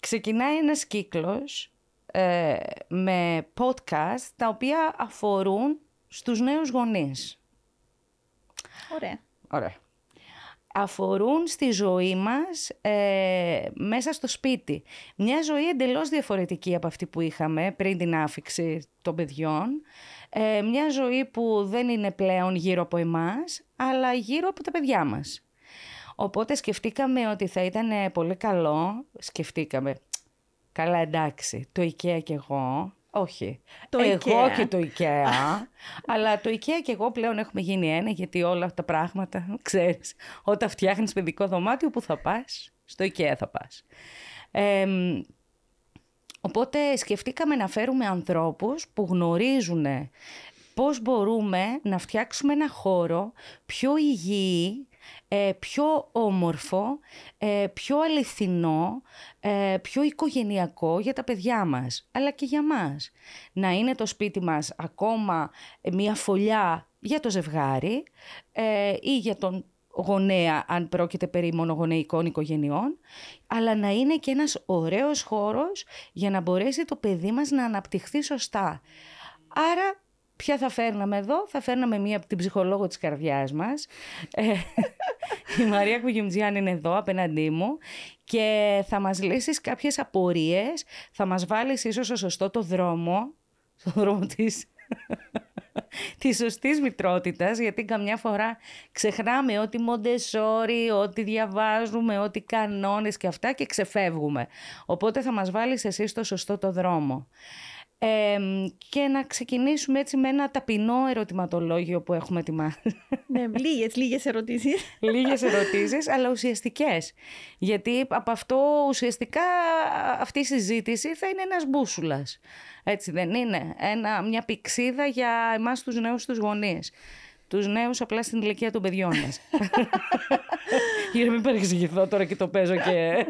Ξεκινάει ένας κύκλος ε, με podcast τα οποία αφορούν στους νέους γονείς. Ωραία. Ωραία. Αφορούν στη ζωή μας ε, μέσα στο σπίτι. Μια ζωή εντελώς διαφορετική από αυτή που είχαμε πριν την άφηξη των παιδιών. Ε, μια ζωή που δεν είναι πλέον γύρω από εμάς, αλλά γύρω από τα παιδιά μας. Οπότε σκεφτήκαμε ότι θα ήταν πολύ καλό, σκεφτήκαμε, καλά εντάξει, το IKEA και εγώ, όχι, Το εγώ IKEA. και το IKEA, αλλά το IKEA και εγώ πλέον έχουμε γίνει ένα, γιατί όλα αυτά τα πράγματα, ξέρεις, όταν φτιάχνεις παιδικό δωμάτιο, που θα πας, στο IKEA θα πας. Εμ, Οπότε σκεφτήκαμε να φέρουμε ανθρώπους που γνωρίζουν πώς μπορούμε να φτιάξουμε ένα χώρο πιο υγιή, ε, πιο όμορφο, ε, πιο αληθινό, ε, πιο οικογενειακό για τα παιδιά μας, αλλά και για μας. Να είναι το σπίτι μας ακόμα μια φωλιά για το ζευγάρι ε, ή για τον γονέα αν πρόκειται περί μονογονεϊκών οικογενειών, αλλά να είναι και ένας ωραίος χώρος για να μπορέσει το παιδί μας να αναπτυχθεί σωστά. Άρα Ποια θα φέρναμε εδώ, θα φέρναμε μία από την ψυχολόγο της καρδιάς μας. Ε, η Μαρία Κουγιμτζιάν είναι εδώ απέναντί μου και θα μας λύσεις κάποιες απορίες, θα μας βάλεις ίσως στο σωστό το δρόμο, στο δρόμο της, της σωστής μητρότητας, γιατί καμιά φορά ξεχνάμε ότι μοντεσόρι, ότι διαβάζουμε, ότι κανόνες και αυτά και ξεφεύγουμε. Οπότε θα μας βάλεις εσύ στο σωστό το δρόμο. Ε, και να ξεκινήσουμε έτσι με ένα ταπεινό ερωτηματολόγιο που έχουμε ετοιμάσει. ναι, λίγες, λίγες ερωτήσεις. Λίγες ερωτήσεις, αλλά ουσιαστικές. Γιατί από αυτό ουσιαστικά αυτή η συζήτηση θα είναι ένας μπούσουλας. Έτσι δεν είναι; Ένα, μια πηξίδα για εμάς τους νέους τους γονείς. Τους νέους απλά στην ηλικία των παιδιών μας. Για να μην παρεξηγηθώ τώρα και το παίζω και,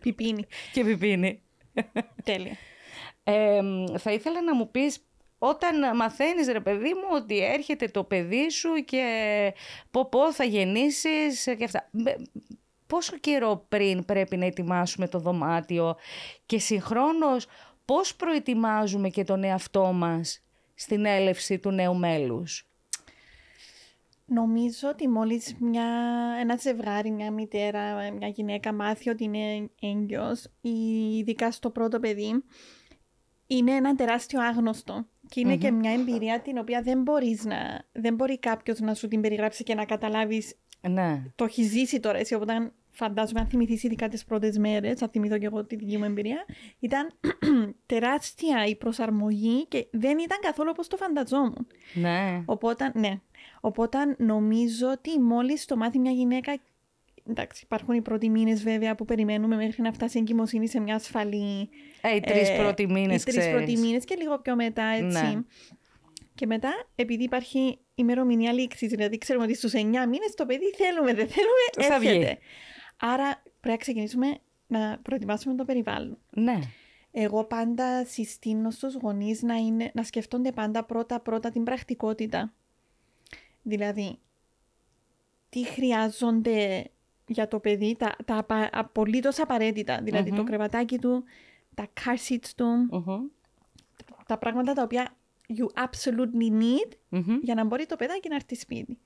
Πιπίνι. και πιπίνι. Τέλεια. Ε, θα ήθελα να μου πεις όταν μαθαίνεις ρε παιδί μου ότι έρχεται το παιδί σου και πω πω θα γεννήσεις και αυτά. Μπε- Πόσο καιρό πριν πρέπει να ετοιμάσουμε το δωμάτιο και συγχρόνως πώς προετοιμάζουμε και τον εαυτό μας στην έλευση του νέου μέλους; Νομίζω ότι μόλις μια, ένα ζευγάρι, μια μητέρα, μια γυναίκα μάθει ότι είναι έγκυος ή ειδικά στο πρώτο παιδί, είναι ένα τεράστιο άγνωστο. Και ειναι και μια εμπειρία την οποία δεν μπορείς να... Δεν μπορεί κάποιος να σου την περιγράψει και να καταλάβεις Ναι, το έχει ζήσει τώρα εσύ, οπότε φαντάζομαι αν θυμηθείς ειδικά τις πρώτες μέρες, θα θυμηθώ και εγώ τη δική μου εμπειρία, ήταν τεράστια η προσαρμογή και δεν ήταν καθόλου όπως το φανταζόμουν. ναι. Οπότε, ναι. Οπότε νομίζω ότι μόλις το μάθει μια γυναίκα, εντάξει υπάρχουν οι πρώτοι μήνες βέβαια που περιμένουμε μέχρι να φτάσει η εγκυμοσύνη σε μια ασφαλή... Ε, οι τρεις ε, πρώτοι μήνες, Οι τρεις ξέρεις. πρώτοι μήνες και λίγο πιο μετά, έτσι. Ναι. Και μετά, επειδή υπάρχει ημερομηνία λήξης, δηλαδή ξέρουμε ότι στους 9 μήνες το παιδί θέλουμε, δεν θέλουμε, Θα βγει. έρχεται. Άρα πρέπει να ξεκινήσουμε να προετοιμάσουμε το περιβάλλον. Ναι, Εγώ πάντα συστήνω στους γονείς να, είναι, να σκεφτόνται πάντα πρώτα-πρώτα την πρακτικότητα. Δηλαδή, τι χρειάζονται για το παιδί, τα, τα απα, απολύτως απαραίτητα. Δηλαδή, το κρεβατάκι του, τα car seats του, Μμμ. τα πράγματα τα οποία you absolutely need Μμμ. για να μπορεί το παιδάκι να έρθει σπίτι.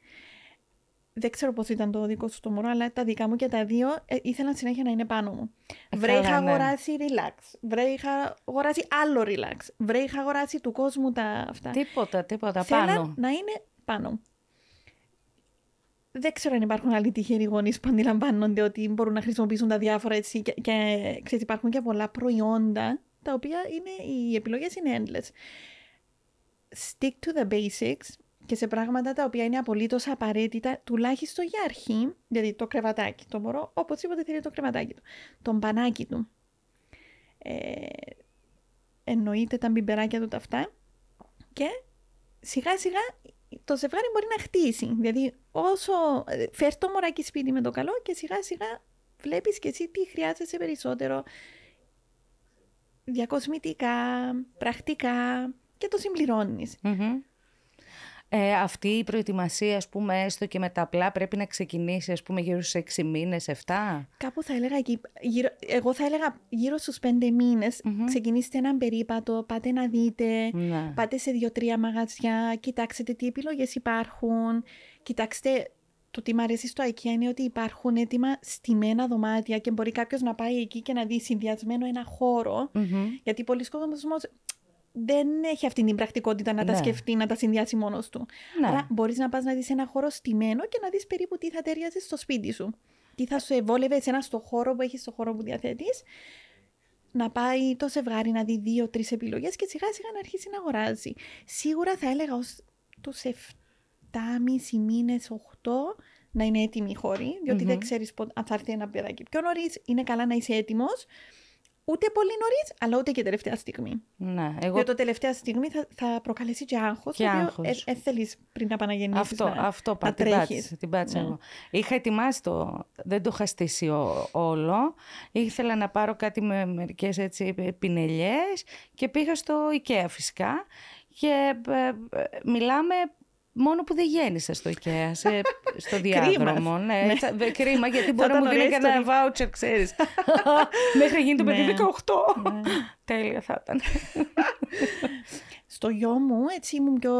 Δεν ξέρω πώς ήταν το δικό σου το μωρό, αλλά τα δικά μου και τα δύο ε, ήθελαν συνέχεια να είναι πάνω μου. Ε, Βρε καλά, είχα ναι. αγοράσει relax. Βρε είχα αγοράσει άλλο relax. Βρε είχα αγοράσει του κόσμου τα αυτά. Τίποτα, τίποτα Θέλαν πάνω. να είναι πάνω μου. Δεν ξέρω αν υπάρχουν άλλοι τυχεροί γονείς που αντιλαμβάνονται ότι μπορούν να χρησιμοποιήσουν τα διάφορα έτσι και, και ξέρεις, υπάρχουν και πολλά προϊόντα τα οποία είναι, οι επιλογές είναι endless. Stick to the basics και σε πράγματα τα οποία είναι απολύτως απαραίτητα, τουλάχιστον για αρχή, δηλαδή το κρεβατάκι. Το μωρό οπωσδήποτε θέλει το κρεβατάκι του. Το μπανάκι του. Ε, εννοείται τα μπιμπεράκια του τα αυτά. Και σιγά σιγά το ζευγάρι μπορεί να χτίσει. Δηλαδή όσο ε, φέρ το μωράκι σπίτι με το καλό και σιγά σιγά βλέπεις και εσύ τι χρειάζεσαι περισσότερο διακοσμητικά, πρακτικά και το συμπληρώνεις. Μμμ. Ε, αυτή η προετοιμασία, ας πούμε, έστω και με τα απλά πρέπει να ξεκινήσει, ας πούμε, γύρω στους 6 μήνες, 7. Κάπου θα έλεγα εκεί, γύρω, εγώ θα έλεγα γύρω στους 5 μηνες ξεκινήστε έναν περίπατο, πάτε να δείτε, Ναι. πάτε σε δύο-τρία μαγαζιά, κοιτάξτε τι επιλογές υπάρχουν, κοιτάξτε το τι μου αρέσει στο IKEA είναι ότι υπάρχουν έτοιμα στημένα δωμάτια και μπορεί κάποιος να πάει εκεί και να δει συνδυασμένο ένα χώρο. Μμμ. Γιατί πολλοί κόσμος δεν έχει αυτή την πρακτικότητα να τα Ναι. σκεφτεί, να τα συνδυάσει μόνος του. Ναι. Άρα μπορείς να πας να δεις ένα χώρο στημένο και να δεις περίπου τι θα ταιριάζει στο σπίτι σου. Τι θα σου ευόλευε εσένα στο χώρο που έχεις, στο χώρο που διαθέτεις. Να πάει το ζευγάρι να δει δύο-τρει επιλογές και σιγά σιγά να αρχίσει να αγοράζει. Σίγουρα θα έλεγα ως τους 7,5 μήνες, 8 να είναι έτοιμοι οι χώροι, διότι δεν ξέρεις πότε, αν θα έρθει ένα παιδάκι πιο νωρίς. Είναι καλά να είσαι έτοιμος, ούτε πολύ νωρίς, αλλά ούτε και τελευταία στιγμή. ναι. Εγώ Διότι το τελευταία στιγμή θα, θα προκαλέσει και άγχος, Και το οποίο άγχος. ε, ε, θέλεις πριν να παναγεννήσεις Αυτό, να, αυτό να πά, την τρέχεις. πάτησα, την πάτησα Ναι. εγώ. Είχα ετοιμάσει το, δεν το είχα στήσει ο- όλο. Ήθελα να πάρω κάτι με μερικές έτσι πινελιές και πήγα στο IKEA φυσικά και ε, ε, μιλάμε μόνο που δεν γέννησα στο IKEA, σε, στο διάδρομο. ναι, Ναι. θα- δε- κρίμα γιατί μπορεί να ήταν μου δίνει ωραία και ένα ιστορία. βάουτσερ, ξέρεις. Μέχρι να γίνει το παιδί Ναι. 18. Ναι. Τέλεια θα ήταν. Στο γιο μου, έτσι ήμουν πιο,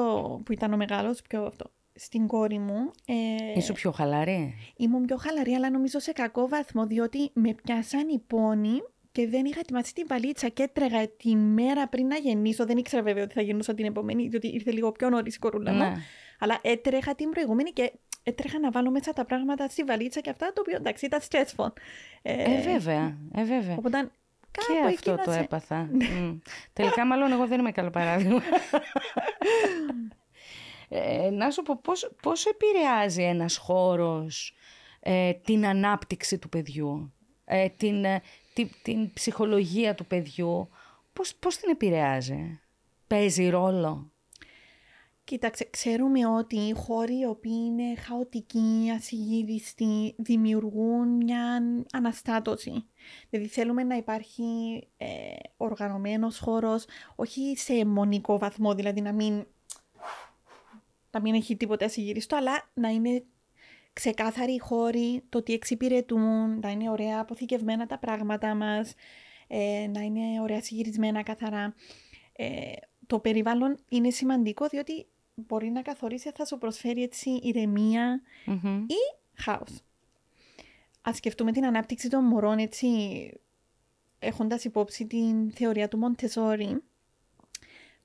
που ήταν ο μεγάλος, πιο αυτό, στην κόρη μου, ε, Ήσου πιο χαλαρή. ήμουν πιο χαλαρή, αλλά νομίζω σε κακό βαθμό, διότι με πιάσαν οι πόνοι και δεν είχα ετοιμάσει την βαλίτσα και έτρεγα τη μέρα πριν να γεννήσω. Δεν ήξερα βέβαια ότι θα γεννούσα την επομένη, διότι ήρθε λίγο πιο νωρίς η κορούλα μου. Ναι. Αλλά έτρεχα την προηγούμενη και έτρεχα να βάλω μέσα τα πράγματα στη βαλίτσα και αυτά, το οποίο εντάξει ήταν stressful. Ε, βέβαια, ε, βέβαια. Οπότε Και κάπου εκεί αυτό να το σε- έπαθα. Μμ. Τελικά μάλλον εγώ δεν είμαι καλό παράδειγμα. ε, να σου πω πώς, πώς επηρεάζει ένας χώρος ε, την ανάπτυξη του παιδιού, ε, την, ε, τη- την ψυχολογία του παιδιού. Πώς, πώς την επηρεάζει; Παίζει ρόλο; Κοίταξε, ξέρουμε ότι οι χώροι οι οποίοι είναι χαοτικοί, ασυγύριστοι, δημιουργούν μια αναστάτωση. Δηλαδή θέλουμε να υπάρχει ε, οργανωμένος χώρος, όχι σε μονικό βαθμό, δηλαδή να μην, να μην έχει τίποτα ασυγύριστο, αλλά να είναι ξεκάθαροι οι χώροι, το τι εξυπηρετούν, να είναι ωραία αποθηκευμένα τα πράγματα μας, ε, να είναι ωραία συγυρισμένα καθαρά. Ε, το περιβάλλον είναι σημαντικό διότι μπορεί να καθορίσει αν θα σου προσφέρει έτσι ηρεμία Μμμ. ή χάος. Ας σκεφτούμε την ανάπτυξη των μωρών έτσι έχοντας υπόψη την θεωρία του Μοντεσόρη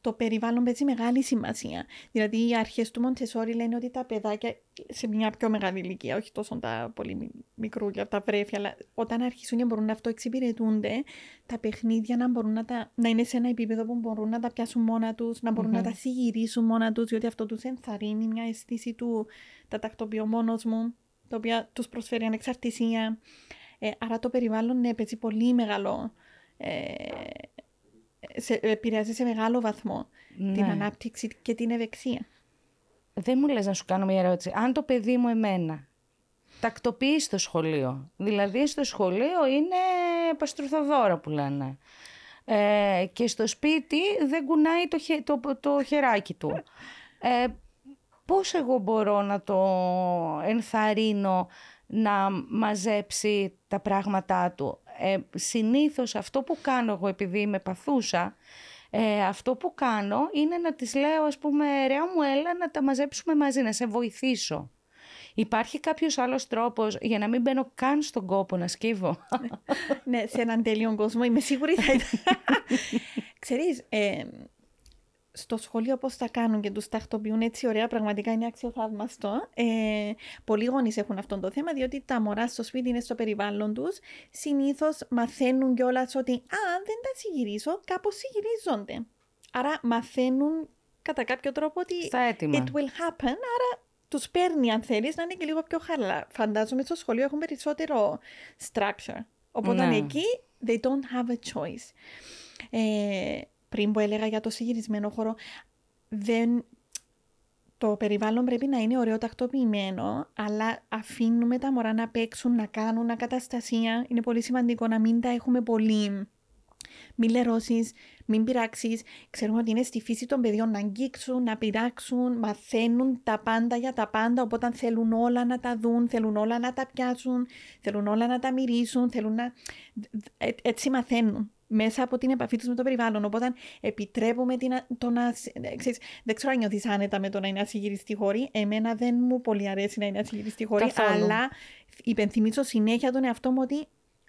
το περιβάλλον παίζει μεγάλη σημασία. Δηλαδή, οι αρχές του Μοντεσόρη λένε ότι τα παιδάκια σε μια πιο μεγάλη ηλικία, όχι τόσο τα πολύ μι- μικρούλια, τα βρέφια, αλλά όταν αρχίσουν και μπορούν να αυτοεξυπηρετούνται, τα παιχνίδια να μπορούν να, τα, να είναι σε ένα επίπεδο που μπορούν να τα πιάσουν μόνα τους, να μπορούν να τα συγυρίσουν μόνα τους, διότι αυτό τους ενθαρρύνει μια αίσθηση του τα τακτοποιώ μόνος μου, τα οποία τους προσφέρει ανεξαρτησία. Ε, άρα το περιβάλλον ναι, παίζει πολύ μεγάλο. Ε, σε, επηρεάζει σε μεγάλο βαθμό την Ναι. ανάπτυξη και την ευεξία. Δεν μου λες να σου κάνω μια ερώτηση. Αν το παιδί μου εμένα τακτοποιεί στο σχολείο, δηλαδή στο σχολείο είναι παστρουθοδόρα που λένε, ε, και στο σπίτι δεν κουνάει το, χε- το, το χεράκι του. Ε, πώς εγώ μπορώ να το ενθαρρύνω να μαζέψει τα πράγματά του; Ε, συνήθως αυτό που κάνω εγώ επειδή είμαι παθούσα, ε, αυτό που κάνω είναι να της λέω ας πούμε «Ρεά μου έλα να τα μαζέψουμε μαζί, να σε βοηθήσω». Υπάρχει κάποιος άλλος τρόπος για να μην μπαίνω καν στον κόπο να σκύβω; ναι, σε έναν τέλειο κόσμο είμαι σίγουρη θα ήταν. Ξέρεις, ε, στο σχολείο πώς τα κάνουν και τους τακτοποιούν έτσι ωραία, πραγματικά είναι αξιοθαύμαστο. Ε, πολλοί γονείς έχουν αυτό το θέμα, διότι τα μωρά στο σπίτι είναι στο περιβάλλον τους. Συνήθως μαθαίνουν κιόλας ότι «Α, αν δεν τα συγυρίσω, κάπως συγυρίζονται». Άρα μαθαίνουν κατά κάποιο τρόπο ότι Στα έτοιμα. it will happen, άρα τους παίρνει αν θέλεις να είναι και λίγο πιο χαλά. Φαντάζομαι στο σχολείο έχουν περισσότερο structure. Οπότε Ναι. εκεί they don't have a choice. Ε, πριν που έλεγα για το συγυρισμένο χώρο, δεν... το περιβάλλον πρέπει να είναι ωραίο τακτοποιημένο, αλλά αφήνουμε τα μωρά να παίξουν, να κάνουν ακαταστασία. Είναι πολύ σημαντικό να μην τα έχουμε πολύ μην λερώσεις, μην πειράξεις. Ξέρουμε ότι είναι στη φύση των παιδιών να αγγίξουν, να πειράξουν, μαθαίνουν τα πάντα για τα πάντα. Οπότε θέλουν όλα να τα δουν, θέλουν όλα να τα πιάσουν, θέλουν όλα να τα μυρίσουν, θέλουν να. Ε, έτσι μαθαίνουν μέσα από την επαφή τους με το περιβάλλον. Οπότε επιτρέπουμε την, το να. Ξέρεις, δεν ξέρω αν νιώθεις άνετα με το να είναι ασυγυριστή χώρη. Εμένα δεν μου πολύ αρέσει να είναι ασυγυριστή χώρη, αλλά υπενθυμίζω συνέχεια τον εαυτό μου ότι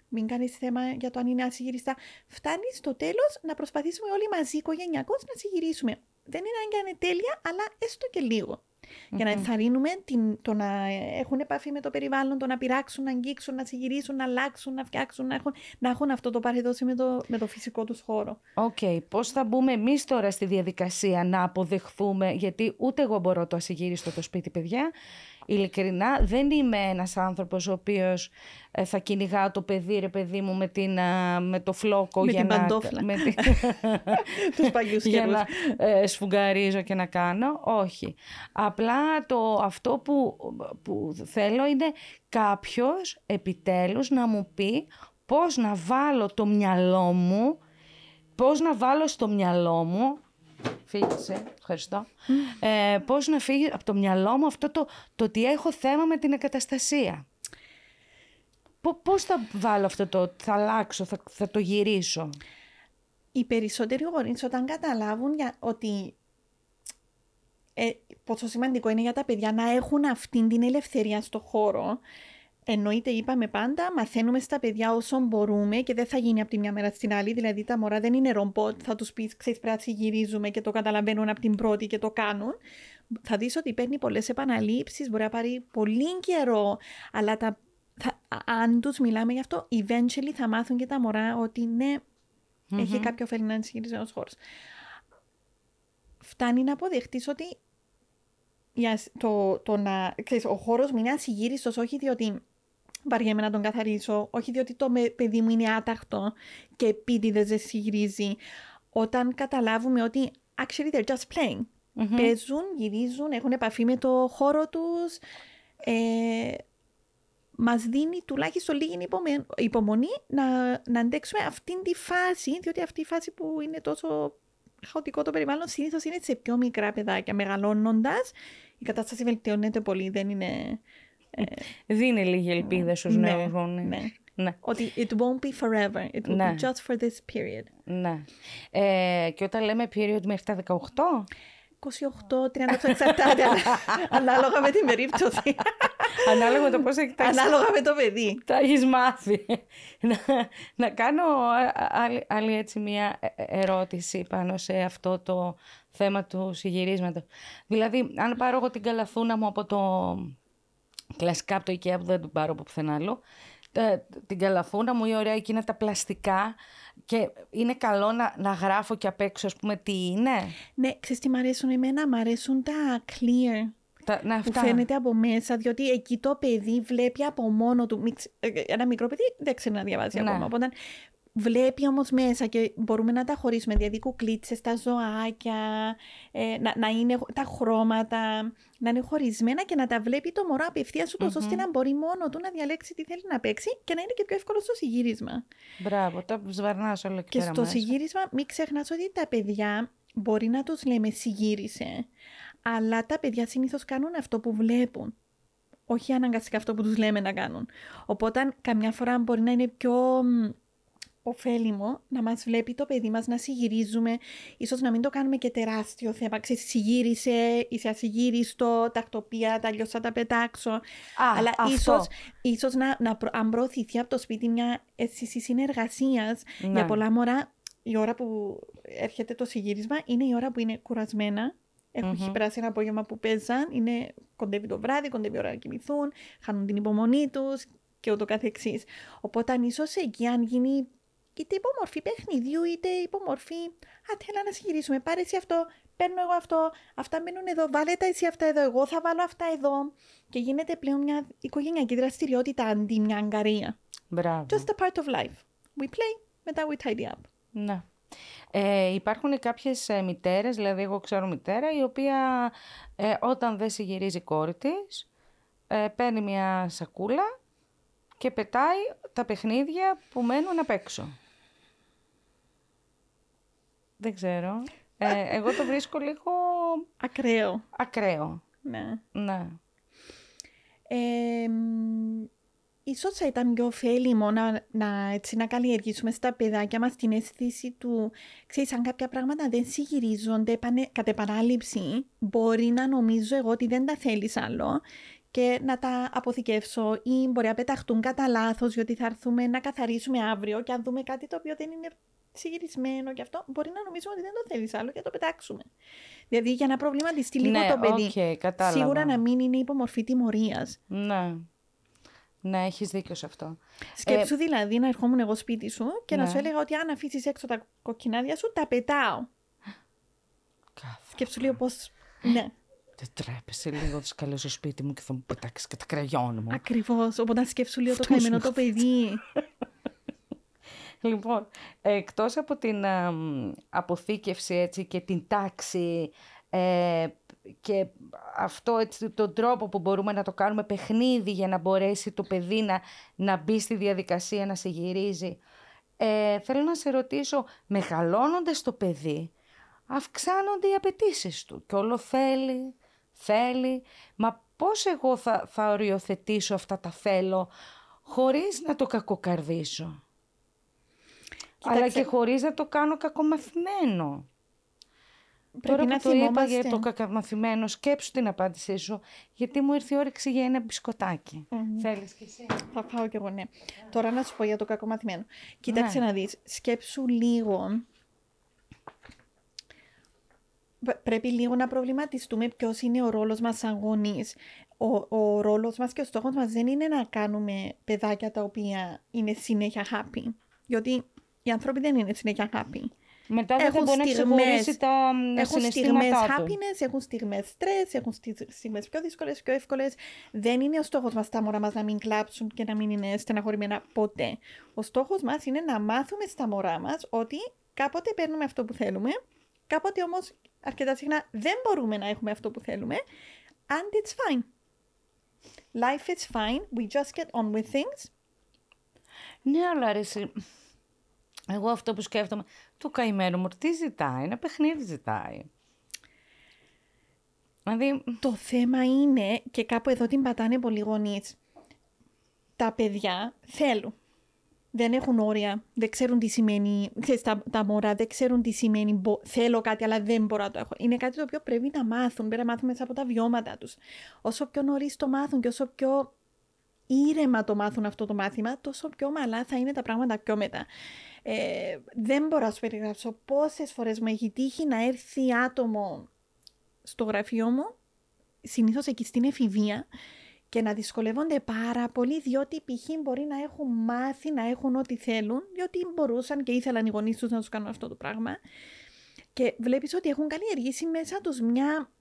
μην κάνεις θέμα για το αν είναι ασυγυριστά. Φτάνει στο τέλος να προσπαθήσουμε όλοι μαζί οικογενειακώς να συγυρίσουμε. Δεν είναι αν είναι τέλεια, αλλά έστω και λίγο για να ενθαρρύνουμε την, το να έχουν επαφή με το περιβάλλον, το να πειράξουν, να αγγίξουν, να συγυρίσουν, να αλλάξουν, να φτιάξουν, να έχουν, να έχουν αυτό το πάρε δώσε με το, με το φυσικό τους χώρο. OK. Okay. Πώς θα μπούμε εμείς τώρα στη διαδικασία να αποδεχθούμε, γιατί ούτε εγώ μπορώ το ασυγύριστο το σπίτι, παιδιά, ειλικρινά δεν είμαι ένας άνθρωπος ο οποίος ε, θα κυνηγά το παιδί ρε παιδί μου με, την, με το φλόκο με για την να, παντόφλα. με την... τους παλιούς για να ε, σφουγγαρίζω και να κάνω. Όχι. Απλά το αυτό που, που θέλω είναι κάποιος επιτέλους να μου πει πώς να βάλω το μυαλό μου πώς να βάλω στο μυαλό μου Φύγησε, ευχαριστώ. Ε, πώς να φύγει από το μυαλό μου αυτό το, το ότι έχω θέμα με την εγκαταστασία. Πώς θα βάλω αυτό το, θα αλλάξω, θα, θα το γυρίσω; Οι περισσότεροι γονείς όταν καταλάβουν για, ότι ε, πόσο σημαντικό είναι για τα παιδιά να έχουν αυτή την ελευθερία στο χώρο Εννοείται, είπαμε πάντα, μαθαίνουμε στα παιδιά όσο μπορούμε και δεν θα γίνει από τη μια μέρα στην άλλη. Δηλαδή, τα μωρά δεν είναι ρομπότ, θα τους πεις: Ξέρεις, πρέπει να γυρίζουμε και το καταλαβαίνουν από την πρώτη και το κάνουν. Θα δεις ότι παίρνει πολλές επαναλήψεις, μπορεί να πάρει πολύ καιρό, αλλά τα, θα, αν τους μιλάμε γι' αυτό, eventually θα μάθουν και τα μωρά ότι ναι, mm-hmm. έχει κάποιο ωφέλη να είναι ένα χώρος. Φτάνει να αποδεχτείς ότι το, το να, ξέρεις, ο χώρος μου είναι ασυγύριστο, όχι διότι βαριέμαι να τον καθαρίσω, όχι διότι το παιδί μου είναι άταχτο και επίτηδες δεν συγυρίζει. Όταν καταλάβουμε ότι actually they're just playing. mm Παίζουν, γυρίζουν, έχουν επαφή με το χώρο τους. Ε, μας δίνει τουλάχιστον λίγη υπομονή να, να αντέξουμε αυτήν τη φάση, διότι αυτή η φάση που είναι τόσο χαοτικό το περιβάλλον συνήθως είναι σε πιο μικρά παιδάκια. Μεγαλώνοντας, η κατάσταση βελτιώνεται πολύ, δεν είναι ε, δίνει λίγη ελπίδα στους ναι, νέους γονείς. Ναι. ναι. Ότι it won't be forever. It will ναι. be just for this period. Ναι. Ε, και όταν λέμε period μέχρι τα 18... 28, 38 εξαρτάται ανάλογα με την περίπτωση. Ανάλογα με το πώς έχει Ανάλογα με το παιδί. Τα έχεις μάθει. να, να κάνω άλλη, άλλη έτσι μια ε, ερώτηση πάνω σε αυτό το θέμα του συγυρίσματος. Δηλαδή, αν πάρω εγώ την καλαθούνα μου από το κλασικά από το IKEA που δεν την πάρω από πουθενά άλλο, την καλαφούνα μου ή ωραία εκείνα τα πλαστικά και είναι καλό να, να γράφω και απ' έξω ας πούμε τι είναι. Ναι, ξέρεις τι μ' αρέσουν εμένα, μ' αρέσουν τα clear. Τα, να, που φαίνεται από μέσα, διότι εκεί το παιδί βλέπει από μόνο του. Ε, ένα μικρό παιδί δεν ξέρει να διαβάζει ναι. ακόμα. Οπότε Βλέπει όμως μέσα και μπορούμε να τα χωρίσουμε, δηλαδή κουκλίτσε, τα ζωάκια, ε, να, να είναι τα χρώματα, να είναι χωρισμένα και να τα βλέπει το μωρό απευθείας σου, mm-hmm. ώστε να μπορεί μόνο του να διαλέξει τι θέλει να παίξει και να είναι και πιο εύκολο στο συγύρισμα. Μπράβο, τα σβαρνάς όλα και Και στο μέσα. συγύρισμα, μην ξεχνάς ότι τα παιδιά μπορεί να τους λέμε συγύρισε, αλλά τα παιδιά συνήθως κάνουν αυτό που βλέπουν όχι αναγκαστικά αυτό που τους λέμε να κάνουν. Οπότε καμιά φορά μπορεί να είναι πιο ωφέλιμο να μας βλέπει το παιδί μας να συγυρίζουμε, ίσως να μην το κάνουμε και τεράστιο θέμα, ξέρεις, συγύρισε, είσαι ασυγύριστο, τακτοπία, τα λιώσα τα πετάξω, Α, αλλά αυτό. ίσως, ίσως να, να, αν προωθηθεί από το σπίτι μια αίσθηση συνεργασίας ναι. για πολλά μωρά, η ώρα που έρχεται το συγύρισμα είναι η ώρα που είναι κουρασμένα, έχουν mm-hmm. περάσει ένα απόγευμα που παίζαν, είναι, κοντεύει το βράδυ, κοντεύει η ώρα να κοιμηθούν, χάνουν την υπομονή τους και ούτω καθεξής. Οπότε αν ίσως εκεί αν γίνει είτε υπομορφή παιχνιδιού, είτε υπομορφή. Α, θέλω να συγχειρήσουμε. Πάρε εσύ αυτό, παίρνω εγώ αυτό. Αυτά μπαίνουν εδώ. Βάλε τα εσύ αυτά εδώ. Εγώ θα βάλω αυτά εδώ. Και γίνεται πλέον μια οικογενειακή δραστηριότητα αντί μια αγκαρία. Μπράβο. Just a part of life. We play, μετά we tidy up. Ναι. Ε, υπάρχουν κάποιες ε, μητέρες, δηλαδή εγώ ξέρω μητέρα, η οποία ε, όταν δεν συγυρίζει η κόρη της, ε, παίρνει μια σακούλα και πετάει τα παιχνίδια που μένουν απ' έξω. Δεν ξέρω. Ε, εγώ το βρίσκω λίγο Ακραίο. ακραίο. Ναι. Ναι. Ε, μ, ίσως θα ήταν πιο ωφέλιμο να, να, έτσι, να καλλιεργήσουμε στα παιδάκια μας την αίσθηση του, ξέρεις, αν κάποια πράγματα δεν συγυρίζονται επανε, κατ' επανάληψη, μπορεί να νομίζω εγώ ότι δεν τα θέλεις άλλο και να τα αποθηκεύσω ή μπορεί να πεταχτούν κατά λάθος, διότι θα έρθουμε να καθαρίσουμε αύριο και αν δούμε κάτι το οποίο δεν είναι συγυρισμένο και αυτό, μπορεί να νομίζουμε ότι δεν το θέλεις άλλο και να το πετάξουμε. Δηλαδή για να προβληματιστεί λίγο ναι, το παιδί. οκ, κατάλαβα. Σίγουρα να μην είναι υπό μορφή τιμωρίας. Ναι. Ναι, έχεις δίκιο σε αυτό. Σκέψου δηλαδή να ερχόμουν εγώ σπίτι σου και να ναι. σου έλεγα ότι αν αφήσεις έξω τα κοκκινάδια σου, τα πετάω. Κάθε... Σκέψου λίγο πώ. Ναι, Δεν τρέπεσαι λίγο, θα καλέσω στο σπίτι μου και θα μου πετάξεις και τα κραγιόν μου. ακριβώς. Οπότε σκέψου λίγο το Αυτό το καημένο είναι το παιδί. Λοιπόν, εκτός από την α, μ, αποθήκευση έτσι, και την τάξη ε, και αυτό έτσι, τον τρόπο που μπορούμε να το κάνουμε παιχνίδι για να μπορέσει το παιδί να, να μπει στη διαδικασία να σε γυρίζει. Ε, θέλω να σε ρωτήσω, μεγαλώνοντας το παιδί, αυξάνονται οι απαιτήσεις του και όλο θέλει, θέλει. Μα πώς εγώ θα, θα οριοθετήσω αυτά τα θέλω χωρίς να το κακοκαρδίσω; Αλλά Κοίταξε. και χωρίς να το κάνω κακομαθημένο. Πρέπει Τώρα να που το είπα θυμόμαστε. για το κακομαθημένο, σκέψου την απάντησή σου, γιατί μου ήρθε η όρεξη για ένα μπισκοτάκι. Θέλεις κι εσύ; Θα φάω κι εγώ, ναι. Τώρα να σου πω για το κακομαθημένο. Κοίταξε Ναι. να δεις. Σκέψου λίγο. Π- Πρέπει λίγο να προβληματιστούμε ποιος είναι ο ρόλος μας σαν γονείς. Ο, ο ρόλος μας και ο στόχος μας δεν είναι να κάνουμε παιδάκια τα οποία είναι συνέχεια happy. Διότι οι άνθρωποι δεν είναι συνέχεια happy. Μετά δεν θα Έχουν μπορεί να στιγμές- ξεχωρίσει τα μ, Έχουν στιγμές συναισθήματά του. happiness, έχουν στιγμές stress, έχουν στι- στιγμές πιο δύσκολες, πιο εύκολες. Δεν είναι ο στόχος μας τα μωρά μας να μην κλάψουν και να μην είναι στεναχωρημένα ποτέ. Ο στόχος μας είναι να μάθουμε στα μωρά μας ότι κάποτε παίρνουμε αυτό που θέλουμε, κάποτε όμως αρκετά συχνά δεν μπορούμε να έχουμε αυτό που θέλουμε, and it's fine. Life is fine, we just get on with things. Ναι, αλλά ρε, εσύ, εγώ αυτό που σκέφτομαι, το καημένο μου τι ζητάει, ένα παιχνίδι ζητάει. Δηλαδή, Το θέμα είναι, και κάπου εδώ την πατάνε πολλοί γονείς, τα παιδιά θέλουν. Δεν έχουν όρια, δεν ξέρουν τι σημαίνει, ξέρεις, τα, τα μωρά δεν ξέρουν τι σημαίνει μπο- θέλω κάτι αλλά δεν μπορώ να το έχω. Είναι κάτι το οποίο πρέπει να μάθουν, πρέπει να μάθουν μέσα από τα βιώματα τους. Όσο πιο νωρίς το μάθουν και όσο πιο ήρεμα το μάθουν αυτό το μάθημα, τόσο πιο μαλά θα είναι τα πράγματα πιο μετά. Ε, δεν μπορώ να σου περιγράψω πόσες φορές μου έχει τύχει να έρθει άτομο στο γραφείο μου, συνήθως εκεί στην εφηβεία, και να δυσκολεύονται πάρα πολύ, διότι π.χ. μπορεί να έχουν μάθει να έχουν ό,τι θέλουν, διότι μπορούσαν και ήθελαν οι γονείς τους να τους κάνουν αυτό το πράγμα. Και βλέπεις ότι έχουν καλλιεργήσει μέσα τους μια,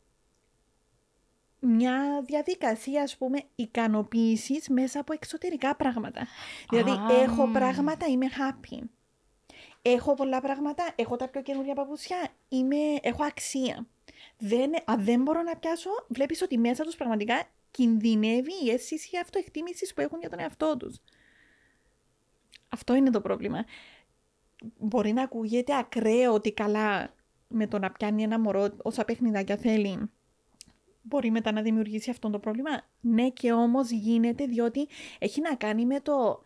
μια διαδικασία, ας πούμε, ικανοποίησης μέσα από εξωτερικά πράγματα. Δηλαδή, Α, έχω μ. πράγματα, είμαι happy. Έχω πολλά πράγματα, έχω τα πιο καινούργια παπουσιά, είμαι, έχω αξία. Δεν, αν δεν μπορώ να πιάσω, βλέπεις ότι μέσα τους πραγματικά κινδυνεύει η αίσθηση αυτοεκτίμησης που έχουν για τον εαυτό τους. Αυτό είναι το πρόβλημα. Μπορεί να ακούγεται ακραίο ότι καλά με το να πιάνει ένα μωρό όσα παιχνιδάκια θέλει μπορεί μετά να δημιουργήσει αυτό το πρόβλημα. Ναι και όμως γίνεται διότι έχει να κάνει με το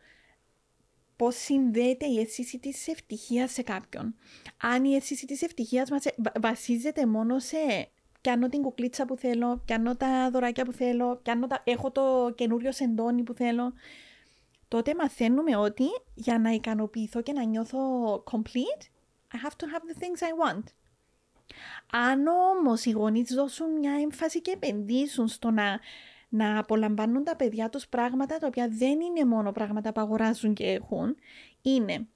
πώς συνδέεται η αίσθηση της ευτυχίας σε κάποιον. Αν η αίσθηση της ευτυχίας μας ε, βα- βασίζεται μόνο σε πιάνω την κουκλίτσα που θέλω, πιάνω τα δωράκια που θέλω, πιάνω τα... έχω το καινούριο σεντόνι που θέλω, τότε μαθαίνουμε ότι για να ικανοποιηθώ και να νιώθω complete, I have to have the things I want. Αν όμως οι γονείς δώσουν μια έμφαση και επενδύσουν στο να, να απολαμβάνουν τα παιδιά τους πράγματα τα οποία δεν είναι μόνο πράγματα που αγοράζουν και έχουν, είναι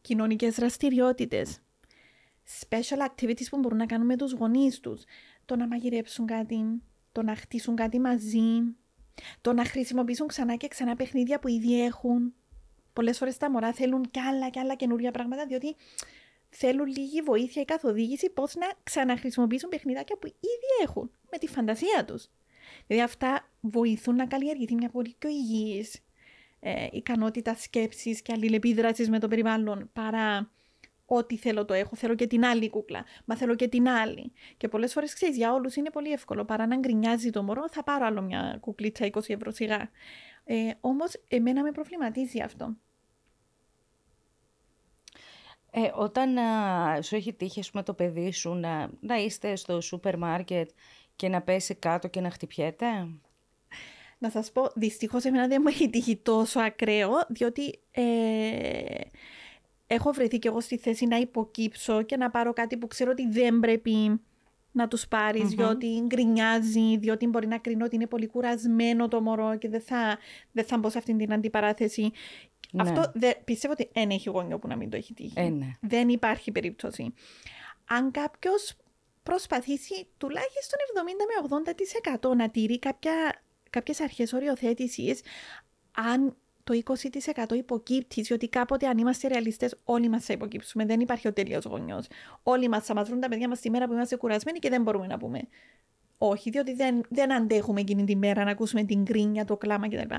κοινωνικές δραστηριότητες, special activities που μπορούν να κάνουν με τους γονείς τους, το να μαγειρέψουν κάτι, το να χτίσουν κάτι μαζί, το να χρησιμοποιήσουν ξανά και ξανά παιχνίδια που ήδη έχουν. Πολλές φορές τα μωρά θέλουν κι άλλα κι άλλα καινούργια πράγματα, διότι θέλουν λίγη βοήθεια ή καθοδήγηση πώς να ξαναχρησιμοποιήσουν παιχνιδάκια που ήδη έχουν, με τη φαντασία τους. Δηλαδή αυτά βοηθούν να καλλιεργηθεί μια πολύ πιο υγιής ε, ικανότητα σκέψης και αλληλεπίδρασης με το περιβάλλον, παρά ό,τι θέλω το έχω. Θέλω και την άλλη κούκλα. Μα θέλω και την άλλη. Και πολλές φορές ξέρεις, για όλους είναι πολύ εύκολο. Παρά να γκρινιάζει το μωρό, θα πάρω άλλο μια κουκλίτσα 20 ευρώ σιγά. Ε, Όμως, εμένα με προβληματίζει αυτό. Ε, όταν α, σου έχει τύχει με το παιδί σου να, να είστε στο σούπερ μάρκετ και να πέσει κάτω και να χτυπιέται; Να σας πω, δυστυχώς εμένα δεν μου έχει τύχει τόσο ακραίο, διότι ε, έχω βρεθεί και εγώ στη θέση να υποκύψω και να πάρω κάτι που ξέρω ότι δεν πρέπει να τους παρεις διότι γκρινιάζει, διότι μπορεί να κρίνω ότι είναι πολύ κουρασμένο το μωρό και δεν θα, δεν θα μπω σε αυτήν την αντιπαράθεση. Ναι. Αυτό δε, πιστεύω ότι δεν έχει γόνιο που να μην το έχει τύχει. Ε, ναι. Δεν υπάρχει περίπτωση. Αν κάποιος προσπαθήσει τουλάχιστον 70 με 80% να τηρεί κάποια, κάποιες αρχές οριοθέτησης, αν το 20% υποκύπτει, διότι κάποτε αν είμαστε ρεαλιστές, όλοι μας θα υποκύψουμε. Δεν υπάρχει ο τέλειος γονιός. Όλοι μας θα μας βρουν τα παιδιά μας τη μέρα που είμαστε κουρασμένοι και δεν μπορούμε να πούμε. Όχι, διότι δεν, δεν αντέχουμε εκείνη τη μέρα να ακούσουμε την κρίνια, το κλάμα κτλ.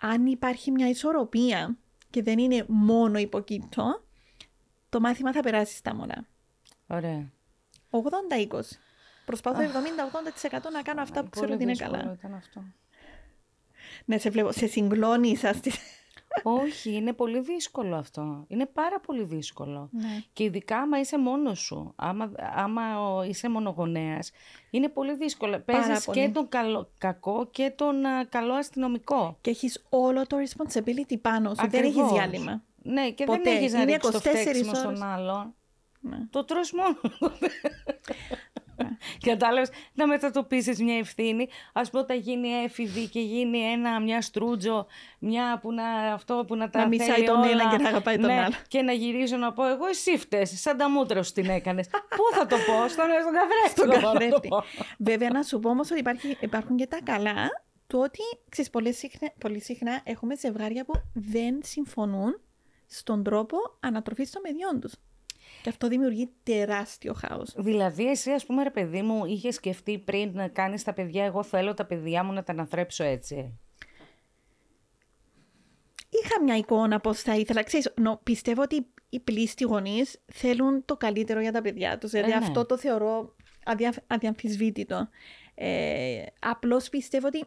Αν υπάρχει μια ισορροπία και δεν είναι μόνο υποκύπτω, το μάθημα θα περάσει στα μωρά. Ωραία. 80-20. Προσπαθώ 70-80% να κάνω αυτά που ξέρω ότι είναι δύσκολο καλά. ήταν αυτό. Ναι, σε βλέπω, σε συγκλώνει αυτή. Όχι, είναι πολύ δύσκολο αυτό. Είναι πάρα πολύ δύσκολο. Ναι. Και ειδικά άμα είσαι μόνος σου, άμα, άμα ο- είσαι μονογονέας, είναι πολύ δύσκολο. Παίζεις πολύ. και τον καλό, κακό και τον α, καλό αστυνομικό. Και έχεις όλο το responsibility πάνω σου. Δεν έχεις Ακριβώς. διάλειμμα. Ναι, και Ποτέ. δεν έχεις να Είναι ρίξεις το 24 φταίξιμο στον ώρες. άλλον. Ναι. Το τρως μόνο. Κατάλαβε να μετατοπίσεις μια ευθύνη. Α πούμε, όταν γίνει έφηβη και γίνει ένα, μια στρούτζο, μια που να, αυτό που να τα Να μισάει θέλει τον ένα όλα. και να αγαπάει τον Ναι, άλλο. Και να γυρίζω να πω, Εγώ εσύ φταίει, σαν τα μούτρα σου την έκανες. Πού θα το πω, στον, στον καθρέφτη. Στον θα πάω να το καθρέφτη. πω. Βέβαια, να σου πω όμως ότι υπάρχει, υπάρχουν και τα καλά του ότι ξέρεις, πολύ, συχνά, πολύ συχνά έχουμε ζευγάρια που δεν συμφωνούν στον τρόπο ανατροφής των παιδιών τους. Και αυτό δημιουργεί τεράστιο χάος. Δηλαδή, εσύ, ας πούμε, ρε παιδί μου, είχες σκεφτεί πριν να κάνεις τα παιδιά, εγώ θέλω τα παιδιά μου να τα αναθρέψω έτσι. Είχα μια εικόνα πώς θα ήθελα. Ξέρεις, νο, πιστεύω ότι οι πλήστοι γονείς θέλουν το καλύτερο για τα παιδιά τους. Δηλαδή Ε, ναι. αυτό το θεωρώ αδια, αδιαμφισβήτητο. Ε, απλώς πιστεύω ότι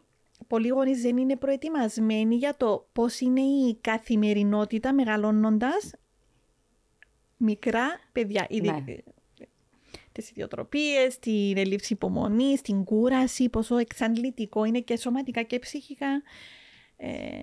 πολλοί γονείς δεν είναι προετοιμασμένοι για το πώς είναι η καθημερινότητα μεγαλώνοντας μικρά παιδιά. Ήδη- Ναι. Τις ιδιοτροπίες, την έλλειψη υπομονής, την κούραση, πόσο εξαντλητικό είναι και σωματικά και ψυχικά. Ε,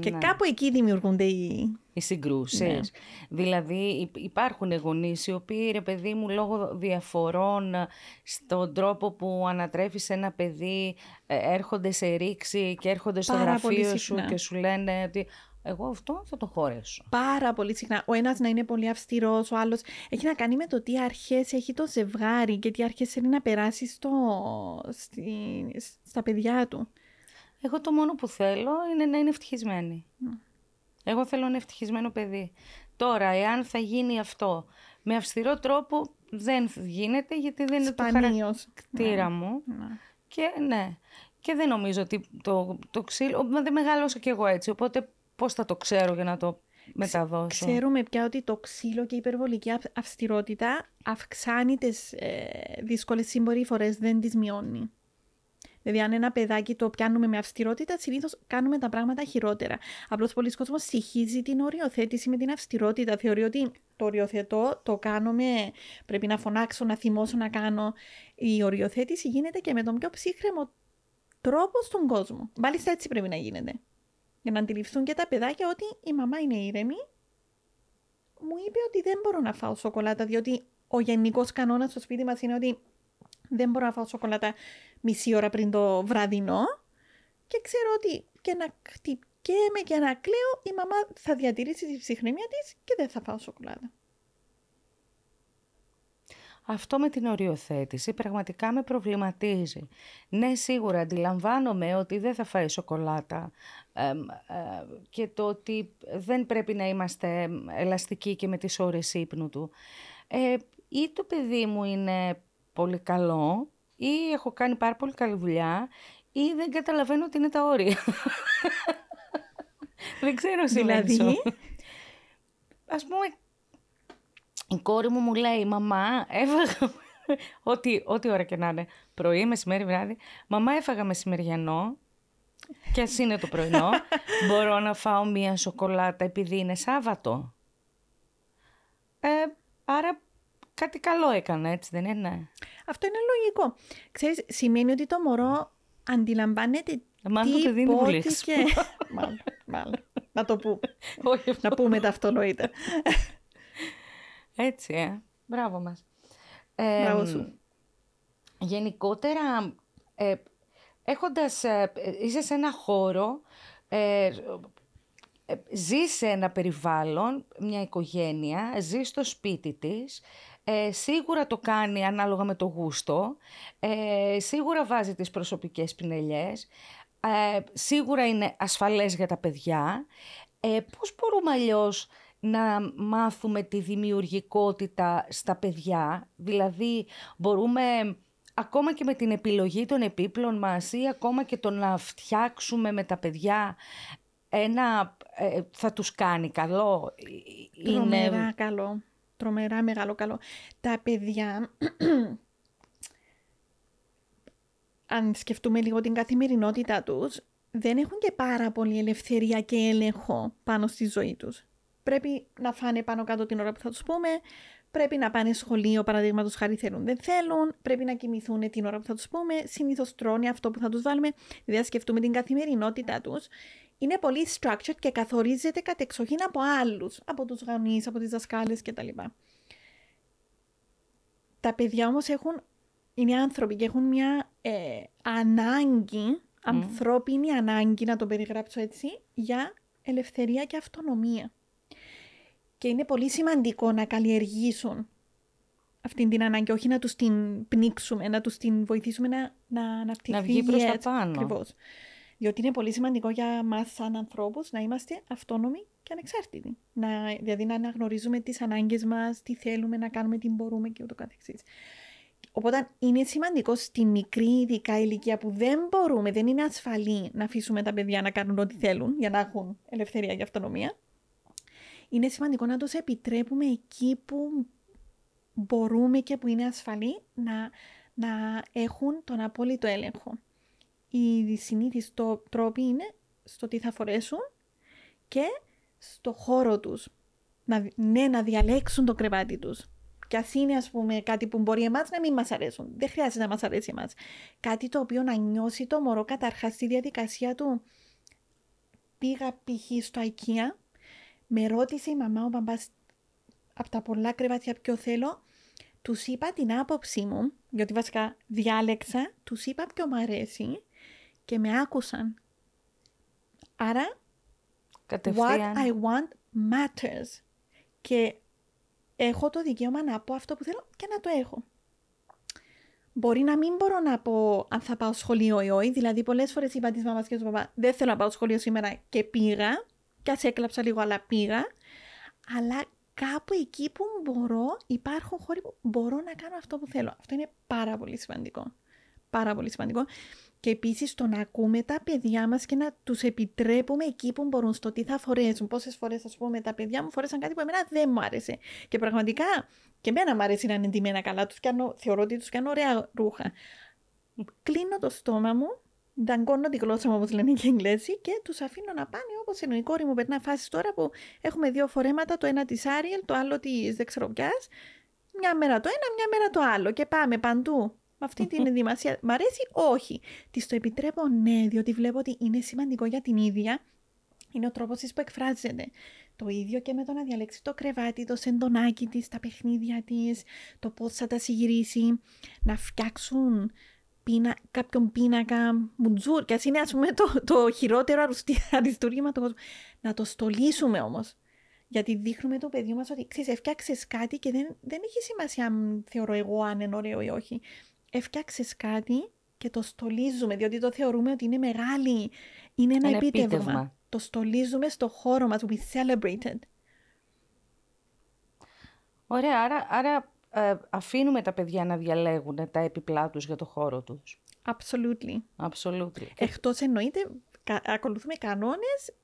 και Ναι. κάπου εκεί δημιουργούνται οι... Οι συγκρούσεις. Ναι. Δηλαδή υ- υπάρχουν γονεί οι οποίοι, ρε παιδί μου, λόγω διαφορών ε, στον τρόπο που ανατρέφεις ένα παιδί, ε, έρχονται σε ρήξη και έρχονται στο Πάρα πολύ γραφείο σου συχνά. και σου λένε ότι εγώ αυτό θα το χωρέσω. Πάρα πολύ συχνά. Ο ένας να είναι πολύ αυστηρός, ο άλλος έχει να κάνει με το τι αρχές έχει το ζευγάρι και τι αρχές θέλει να περάσει στο... στη- στα παιδιά του. Εγώ το μόνο που θέλω είναι να είναι ευτυχισμένη. Ναι. Εγώ θέλω ένα ευτυχισμένο παιδί. Τώρα, εάν θα γίνει αυτό με αυστηρό τρόπο, δεν γίνεται γιατί δεν είναι το Σπανίως. χαρακτήρα μου. Ναι. Και ναι. Και δεν νομίζω ότι το, το ξύλο. Μα δεν μεγάλωσα κι εγώ έτσι. Οπότε πώς θα το ξέρω για να το μεταδώσω. Ξέρουμε πια ότι το ξύλο και η υπερβολική αυ- αυστηρότητα αυξάνει τις ε, δύσκολες συμπεριφορές, δεν τις μειώνει. Δηλαδή, αν ένα παιδάκι το πιάνουμε με αυστηρότητα, συνήθως κάνουμε τα πράγματα χειρότερα. Απλώς πολλοί κόσμοι συγχύζει την οριοθέτηση με την αυστηρότητα. Θεωρεί ότι το οριοθετώ, το κάνω με. Πρέπει να φωνάξω, να θυμώσω να κάνω. Η οριοθέτηση γίνεται και με τον πιο ψύχρεμο τρόπο στον κόσμο. Μάλιστα έτσι πρέπει να γίνεται. Για να αντιληφθούν και τα παιδάκια ότι η μαμά είναι ήρεμη. Μου είπε ότι δεν μπορώ να φάω σοκολάτα, διότι ο γενικός κανόνας στο σπίτι μας είναι ότι δεν μπορώ να φάω σοκολάτα μισή ώρα πριν το βραδινό. Και ξέρω ότι και να χτυπιέμαι και να κλαίω, η μαμά θα διατηρήσει τη ψυχραιμία της και δεν θα φάω σοκολάτα. Αυτό με την οριοθέτηση πραγματικά με προβληματίζει. Ναι, σίγουρα αντιλαμβάνομαι ότι δεν θα φάει σοκολάτα εμ, ε, και το ότι δεν πρέπει να είμαστε ελαστικοί και με τις ώρες ύπνου του. Ε, ή το παιδί μου είναι πολύ καλό ή έχω κάνει πάρα πολύ καλή δουλειά ή δεν καταλαβαίνω ότι είναι τα όρια. δεν ξέρω Δηλαδή, σημαίνει. Ας πούμε, η κόρη μου μου λέει, μαμά, έφαγα, ό,τι, ό,τι ώρα και να είναι, πρωί, μεσημέρι, βράδυ, μαμά έφαγα μεσημεριανό και ας είναι το πρωινό, μπορώ να φάω μία σοκολάτα επειδή είναι Σάββατο. Ε, άρα κάτι καλό έκανα, έτσι δεν είναι; Αυτό είναι λογικό. Ξέρεις, σημαίνει ότι το μωρό αντιλαμβάνεται Μάλλον το τι παιδί είναι πολύ πότηκε. μάλλον, μάλλον. Να το πούμε. Όχι, να πούμε τα αυτονοείται. Έτσι, ε. Μπράβο μας. Ε, Μπράβο σου. Γενικότερα, ε, έχοντας, ε, είσαι σε ένα χώρο, ε, ε, ζεις σε ένα περιβάλλον, μια οικογένεια, ζεις στο σπίτι της, ε, σίγουρα το κάνει ανάλογα με το γούστο, ε, σίγουρα βάζει τις προσωπικές πινελιές, ε, σίγουρα είναι ασφαλές για τα παιδιά. Ε, πώς μπορούμε αλλιώς να μάθουμε τη δημιουργικότητα στα παιδιά, δηλαδή μπορούμε ακόμα και με την επιλογή των επίπλων μας ή ακόμα και το να φτιάξουμε με τα παιδιά ένα, ε, θα τους κάνει καλό; Ε, Τρομερά καλό. Τρομερά μεγάλο καλό. Τα παιδιά, αν σκεφτούμε λίγο την καθημερινότητά τους, δεν έχουν και πάρα πολύ ελευθερία και έλεγχο πάνω στη ζωή τους. Πρέπει να φάνε πάνω κάτω την ώρα που θα τους πούμε, πρέπει να πάνε σχολείο, παραδείγματος χάρη θέλουν, δεν θέλουν, πρέπει να κοιμηθούν την ώρα που θα τους πούμε, συνήθως τρώνε αυτό που θα τους βάλουμε, δηλαδή σκεφτούμε την καθημερινότητά τους. Είναι πολύ structured και καθορίζεται κατεξοχήν από άλλους, από τους γονείς, από τις δασκάλες κτλ. Τα παιδιά όμως έχουν, είναι άνθρωποι και έχουν μια ε, ανάγκη, ανθρώπινη ανάγκη, να το περιγράψω έτσι, για ελευθερία και αυτονομία. Και είναι πολύ σημαντικό να καλλιεργήσουν αυτή την ανάγκη, όχι να τους την πνίξουμε, να τους την βοηθήσουμε να, να αναπτυχθεί. Να βγει προς τα έτσι, πάνω. Ακριβώς. Διότι είναι πολύ σημαντικό για μας σαν ανθρώπους να είμαστε αυτόνομοι και ανεξάρτητοι. Να, δηλαδή να αναγνωρίζουμε τις ανάγκες μας, τι θέλουμε να κάνουμε, τι μπορούμε και ούτω καθεξής. Οπότε είναι σημαντικό στη μικρή ειδικά ηλικία που δεν μπορούμε, δεν είναι ασφαλή να αφήσουμε τα παιδιά να κάνουν ό,τι θέλουν για να έχουν ελευθερία και αυτονομία. Είναι σημαντικό να τους επιτρέπουμε εκεί που μπορούμε και που είναι ασφαλή να, να έχουν τον απόλυτο έλεγχο. Οι συνήθεις το, τρόποι είναι στο τι θα φορέσουν και στο χώρο τους. Να, ναι, να διαλέξουν το κρεβάτι τους. Και ας είναι, ας πούμε, κάτι που μπορεί εμάς να μην μας αρέσουν. Δεν χρειάζεται να μας αρέσει εμάς. Κάτι το οποίο να νιώσει το μωρό καταρχάς στη διαδικασία του. Πήγα π.χ. στο IKEA, με ρώτησε η μαμά, ο μπαμπάς, από τα πολλά κρεβάτια ποιο θέλω. Τους είπα την άποψή μου, γιατί βασικά διάλεξα, τους είπα ποιο μου αρέσει και με άκουσαν. Άρα, what Κατευθείαν. I want matters. Και έχω το δικαίωμα να πω αυτό που θέλω και να το έχω. Μπορεί να μην μπορώ να πω αν θα πάω σχολείο ή όχι. Δηλαδή, πολλές φορές είπα της μαμάς και του παπά: Δεν θέλω να πάω σχολείο σήμερα και πήγα. Και ας έκλαψα λίγο, αλλά πήγα. Αλλά κάπου εκεί που μπορώ, υπάρχουν χώροι που μπορώ να κάνω αυτό που θέλω. Αυτό είναι πάρα πολύ σημαντικό. Πάρα πολύ σημαντικό. Και επίσης το να ακούμε τα παιδιά μας και να τους επιτρέπουμε εκεί που μπορούν, στο τι θα φορέσουν. Πόσες φορές, ας πούμε, τα παιδιά μου φορέσαν κάτι που εμένα δεν μου άρεσε. Και πραγματικά και εμένα μου αρέσει να είναι εντυμένα καλά. Τους κάνω, θεωρώ ότι τους κάνω ωραία ρούχα. Κλείνω το στόμα μου, δαγκώνω τη γλώσσα μου, όπως λένε και οι Εγγλέζοι, και τους αφήνω να πάνε όπως εννοεί. Η κόρη μου περνά φάση τώρα που έχουμε δύο φορέματα, το ένα της Άριελ, το άλλο της δεν ξέρω ποια. Μια μέρα το ένα, μια μέρα το άλλο. Και πάμε παντού. Με αυτή την ενδυμασία. Μ' αρέσει, όχι. Της το επιτρέπω, ναι, διότι βλέπω ότι είναι σημαντικό για την ίδια. Είναι ο τρόπος της που εκφράζεται. Το ίδιο και με το να διαλέξει το κρεβάτι, το σεντονάκι της, τα παιχνίδια της, το πώς θα τα συγυρίσει, να φτιάξουν πίνα, κάποιον πίνακα μουτζούρ, και ας είναι ας πούμε το, το χειρότερο αρουστή- αριστούργημα του κόσμου. Να το στολίσουμε όμως. Γιατί δείχνουμε το παιδί μας ότι ξέρεις, έφτιαξες κάτι και δεν, δεν έχει σημασία αν θεωρώ εγώ αν είναι ωραίο ή όχι. Έφτιαξες κάτι και το στολίζουμε, διότι το θεωρούμε ότι είναι μεγάλη, είναι ένα Ένα επίτευγμα. επίτευγμα. Το στολίζουμε στο χώρο μας, we celebrate it. Ωραία, άρα, άρα ε, αφήνουμε τα παιδιά να διαλέγουν τα έπιπλά τους για το χώρο τους. Absolutely. Absolutely. Εκτός εννοείται, κα, ακολουθούμε κανόνες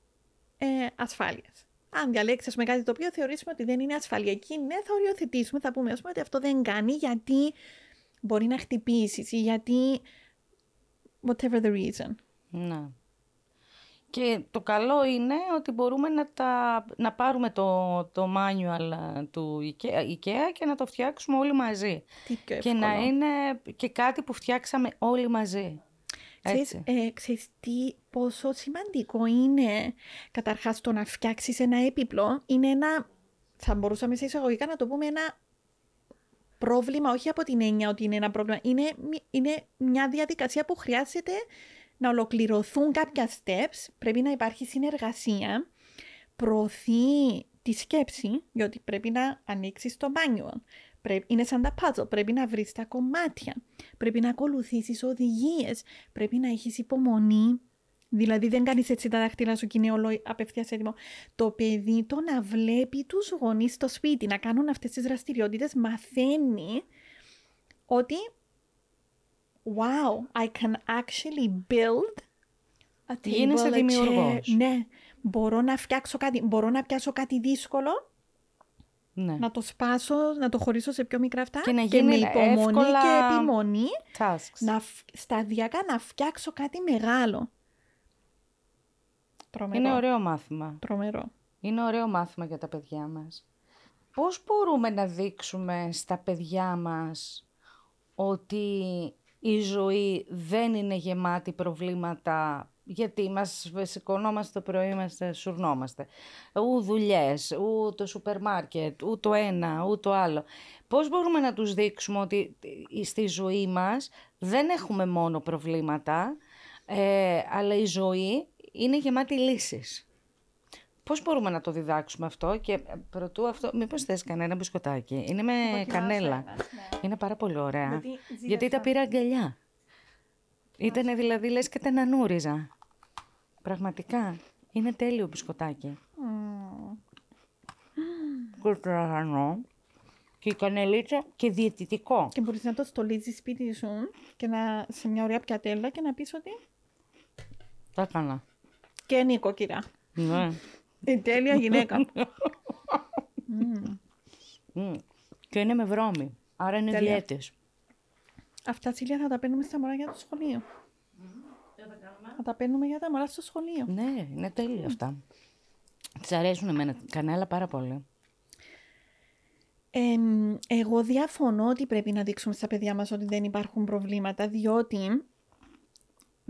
ε, ασφάλειας. αν διαλέξεις με κάτι το οποίο θεωρήσουμε ότι δεν είναι ασφαλιακή, ναι, θα οριοθετήσουμε, θα πούμε ας πούμε, ότι αυτό δεν κάνει γιατί μπορεί να χτυπήσεις ή γιατί. whatever the reason. Ναι. Και το καλό είναι ότι μπορούμε να, τα, να πάρουμε το, το manual ε, του IKEA, και να το φτιάξουμε όλοι μαζί. Τι πιο και να εύκολο. είναι και κάτι που φτιάξαμε όλοι μαζί. Ξέρεις, Έτσι. ε, ξέρεις τι, πόσο σημαντικό είναι καταρχάς το να φτιάξεις ένα έπιπλο είναι ένα, θα μπορούσαμε σε εισαγωγικά να το πούμε ένα πρόβλημα, όχι από την έννοια ότι είναι ένα πρόβλημα, είναι, μι- είναι μια διαδικασία που χρειάζεται να ολοκληρωθούν κάποια steps, πρέπει να υπάρχει συνεργασία, προωθεί τη σκέψη, γιατί πρέπει να ανοίξεις το manual. Πρέπει, είναι σαν τα puzzle, πρέπει να βρεις τα κομμάτια, πρέπει να ακολουθήσεις οδηγίες, πρέπει να έχεις υπομονή, δηλαδή δεν κάνεις έτσι τα δάχτυλα σου και είναι όλο απευθείας έτοιμο. Το παιδί το να βλέπει τους γονείς στο σπίτι, να κάνουν αυτές τις δραστηριότητες, μαθαίνει ότι wow, I can actually build a table, Γίνεσαι a chair. δημιουργός. Ναι, μπορώ να φτιάξω κάτι, μπορώ να πιάσω κάτι δύσκολο Ναι. να το σπάσω, να το χωρίσω σε πιο μικρά αυτά Και να με γίνει υπομονή εύκολα και επιμονή Tasks. να, φ- σταδιακά να φτιάξω κάτι μεγάλο. Τρομερό. Είναι ωραίο μάθημα. Τρομερό. Είναι ωραίο μάθημα για τα παιδιά μας. Πώς μπορούμε να δείξουμε στα παιδιά μας ότι η ζωή δεν είναι γεμάτη προβλήματα γιατί μας σηκωνόμαστε το πρωί, είμαστε, σουρνόμαστε. Ού δουλειές, ού το σούπερ μάρκετ, ού το ένα, ού το άλλο. Πώς μπορούμε να τους δείξουμε ότι στη ζωή μας δεν έχουμε μόνο προβλήματα, ε, αλλά η ζωή είναι γεμάτη λύσεις; Πώς μπορούμε να το διδάξουμε αυτό και ε, πρωτού αυτό, μήπως θες κανένα μπισκοτάκι; Είναι με Δοκιμάσω κανέλα. ένα, ναι. Είναι πάρα πολύ ωραία. Γιατί Γιατί, τα ζήλεψα. πήρα αγκαλιά. Ήτανε δηλαδή λες και τα νανούριζα. Πραγματικά. Είναι τέλειο μπισκοτάκι. Μμμ. Κουρτραγανό. Και η κανελίτσα και διαιτητικό. Και μπορείς να το στολίζεις σπίτι σου και να, σε μια ωραία πιατέλα και να πεις ότι Τα έκανα. και Νίκο κυρά. Ναι. Η τέλεια γυναίκα. Μμ. Και είναι με βρώμη. Άρα είναι Τέλεια. διέτης. Αυτά Σίλια θα τα παίρνουμε στα μωρά για το σχολείο. Θα τα παίρνουμε για τα μωρά στο σχολείο. Ναι, είναι τέλεια αυτά. Της αρέσουν εμένα κανέλα πάρα πολύ. Εμ, εγώ διαφωνώ ότι πρέπει να δείξουμε στα παιδιά μας ότι δεν υπάρχουν προβλήματα, διότι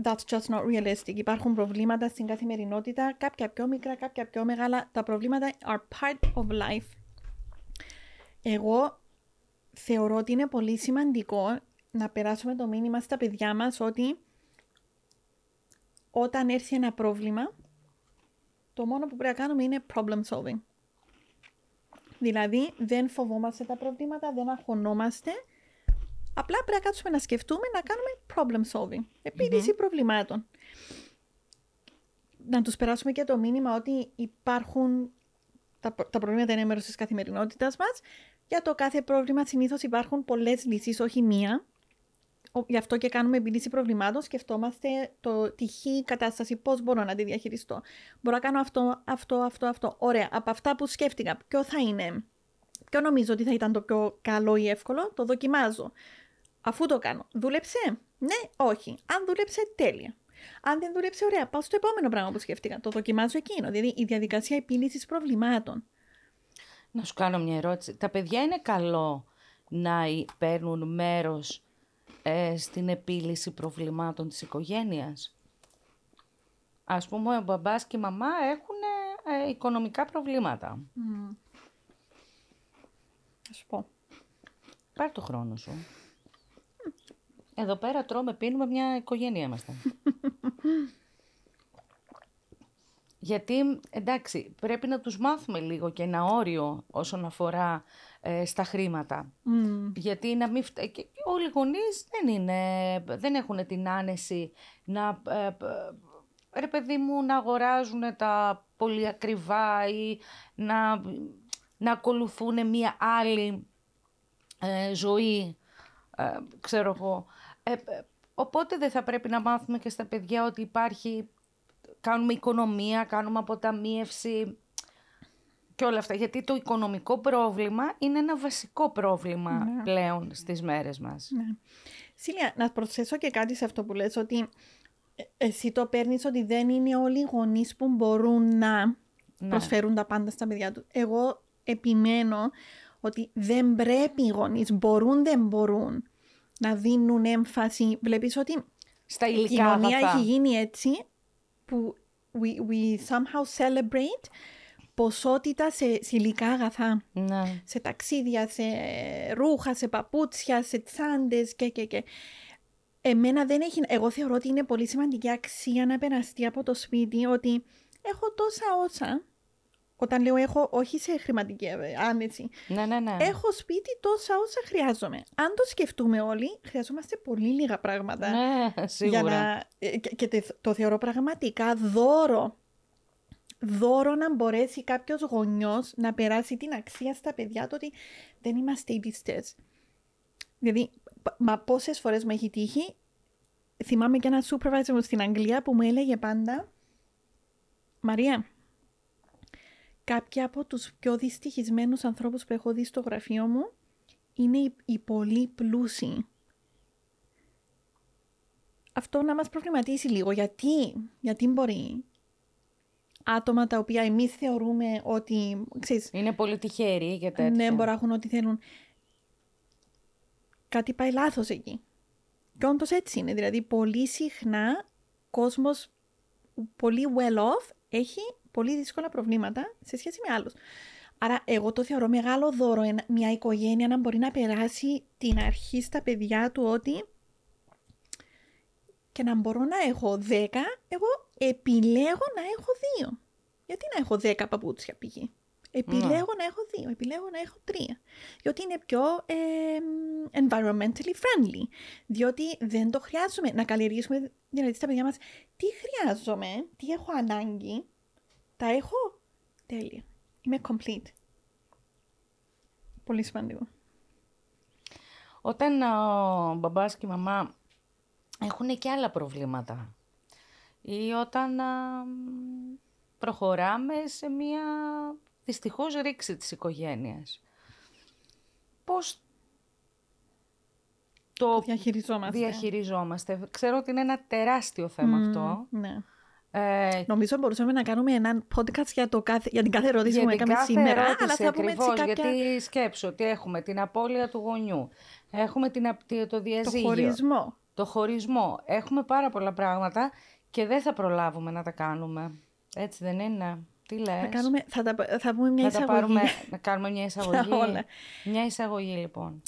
that's just not realistic. Υπάρχουν προβλήματα στην καθημερινότητα, κάποια πιο μικρά, κάποια πιο μεγάλα. Τα προβλήματα are part of life. Εγώ θεωρώ ότι είναι πολύ σημαντικό να περάσουμε το μήνυμα στα παιδιά μας ότι όταν έρθει ένα πρόβλημα, το μόνο που πρέπει να κάνουμε είναι problem solving. Δηλαδή, δεν φοβόμαστε τα προβλήματα, δεν αγχωνόμαστε. Απλά πρέπει να κάτσουμε να σκεφτούμε να κάνουμε problem solving. επιλυση προβλημάτων. Να τους περάσουμε και το μήνυμα ότι υπάρχουν... Τα, προ- τα προβλήματα είναι μέρος της καθημερινότητας μας. Για το κάθε πρόβλημα συνήθως υπάρχουν πολλές λύσεις, όχι μία. Ο- Γι' αυτό και κάνουμε επίλυση προβλημάτων. Σκεφτόμαστε το τυχή κατάσταση, πώς μπορώ να τη διαχειριστώ. Μπορώ να κάνω αυτό, αυτό, αυτό, αυτό. Ωραία. Από αυτά που σκέφτηκα, ποιο θα είναι, ποιο νομίζω ότι θα ήταν το πιο καλό ή εύκολο, το δοκιμάζω. Αφού το κάνω, δούλεψε; Ναι, όχι. Αν δούλεψε, τέλεια. Αν δεν δούλεψε, ωραία. Πάω στο επόμενο πράγμα που σκέφτηκα. Το δοκιμάζω εκείνο. Δηλαδή η διαδικασία επίλυσης προβλημάτων. Να σου κάνω μια ερώτηση. Τα παιδιά είναι καλό να ει- παίρνουν μέρος ε, στην επίλυση προβλημάτων της οικογένειας; Ας πούμε, ο μπαμπάς και η μαμά έχουν ε, οικονομικά προβλήματα. Θα σου πω. Πάρ' το χρόνο σου. Εδώ πέρα τρώμε, πίνουμε, μια οικογένεια είμαστε. Γιατί, εντάξει, πρέπει να τους μάθουμε λίγο και ένα όριο όσον αφορά ε, στα χρήματα. Μμμ. Γιατί να μην φτα... και όλοι οι γονείς δεν, είναι, δεν έχουν την άνεση να, ε, ε, ρε παιδί μου, να αγοράζουν τα πολύ ακριβά ή να, να ακολουθούν μία άλλη ε, ζωή, ε, ξέρω εγώ. Ε, ε, οπότε δεν θα πρέπει να μάθουμε και στα παιδιά ότι υπάρχει, κάνουμε οικονομία, κάνουμε αποταμίευση. και όλα αυτά. Γιατί το οικονομικό πρόβλημα είναι ένα βασικό πρόβλημα Ναι. πλέον στις μέρες μας. Ναι. Σίλια, να προσθέσω και κάτι σε αυτό που λες, ότι ε, εσύ το παίρνεις ότι δεν είναι όλοι οι γονείς που μπορούν να Ναι. προσφέρουν τα πάντα στα παιδιά τους. Εγώ επιμένω ότι δεν πρέπει οι γονείς, μπορούν δεν μπορούν, να δίνουν έμφαση. Βλέπεις ότι Στα η υλικά κοινωνία αγαθά. έχει γίνει έτσι που we, we somehow celebrate ποσότητα σε, σε υλικά αγαθά. Ναι. Σε ταξίδια, σε ρούχα, σε παπούτσια, σε τσάντες και και και. Εμένα δεν έχει... Εγώ θεωρώ ότι είναι πολύ σημαντική αξία να περαστεί από το σπίτι ότι έχω τόσα όσα. Όταν λέω έχω, όχι σε χρηματική ε, άνεση. ναι, ναι, ναι. Έχω σπίτι τόσα όσα χρειάζομαι. Αν το σκεφτούμε όλοι, χρειαζόμαστε πολύ λίγα πράγματα. Ναι, σίγουρα. Για να, ε, και, και τε- το θεωρώ πραγματικά δώρο. Δώρο να μπορέσει κάποιος γονιός να περάσει την αξία στα παιδιά του ότι δεν είμαστε υπηστέ. Δηλαδή, π- μα πόσες φορές μου έχει τύχει. Θυμάμαι και ένα supervisor μου στην Αγγλία που μου έλεγε πάντα Μαρία, κάποιοι από τους πιο δυστυχισμένους ανθρώπους που έχω δει στο γραφείο μου είναι οι, οι πολύ πλούσιοι αυτό να μας προβληματίσει λίγο. Γιατί, γιατί μπορεί άτομα τα οποία εμείς θεωρούμε ότι, ξέρεις, Είναι πολύ τυχεροί και τέτοια. ναι, μπορεί να έχουν ό,τι θέλουν. Κάτι πάει λάθος εκεί. Και όντως έτσι είναι. Δηλαδή, πολύ συχνά κόσμος πολύ well off έχει πολύ δύσκολα προβλήματα σε σχέση με άλλους. Άρα, εγώ το θεωρώ μεγάλο δώρο ένα- μια οικογένεια να μπορεί να περάσει την αρχή στα παιδιά του ότι και να μπορώ να έχω 10, εγώ επιλέγω να έχω δύο. Γιατί να έχω 10 παπούτσια π.χ. Επιλέγω να έχω δύο, επιλέγω να έχω τρία. Διότι είναι πιο ε, environmentally friendly. Διότι δεν το χρειάζομαι να καλλιεργήσουμε δηλαδή στα παιδιά μας τι χρειάζομαι, τι έχω ανάγκη. Τα έχω τέλεια. Είμαι complete. Πολύ σημαντικό. Όταν ο μπαμπάς και η μαμά έχουν και άλλα προβλήματα ή όταν α, μ, προχωράμε σε μια δυστυχώς ρήξη της οικογένειας. Πώς το Διαχειριζόμαστε. διαχειριζόμαστε; Ξέρω ότι είναι ένα τεράστιο θέμα Μμμ, αυτό. Ναι. Ε, Νομίζω μπορούσαμε να κάνουμε ένα podcast για, το κάθε, για την κάθε ερώτηση που για μου την έκαμε κάθε σήμερα. ερώτηση αλλά θα πούμε έτσι ακριβώς, κάποια... γιατί σκέψου ότι έχουμε την απώλεια του γονιού, έχουμε την, απ- το Το διαζύγιο, χωρισμό. το χωρισμό. Έχουμε πάρα πολλά πράγματα και δεν θα προλάβουμε να τα κάνουμε. Έτσι δεν είναι; Τι λες; Θα, κάνουμε, θα, τα, θα πούμε μια να, τα εισαγωγή. πάρουμε, να κάνουμε μια εισαγωγή. όλα. Μια εισαγωγή λοιπόν.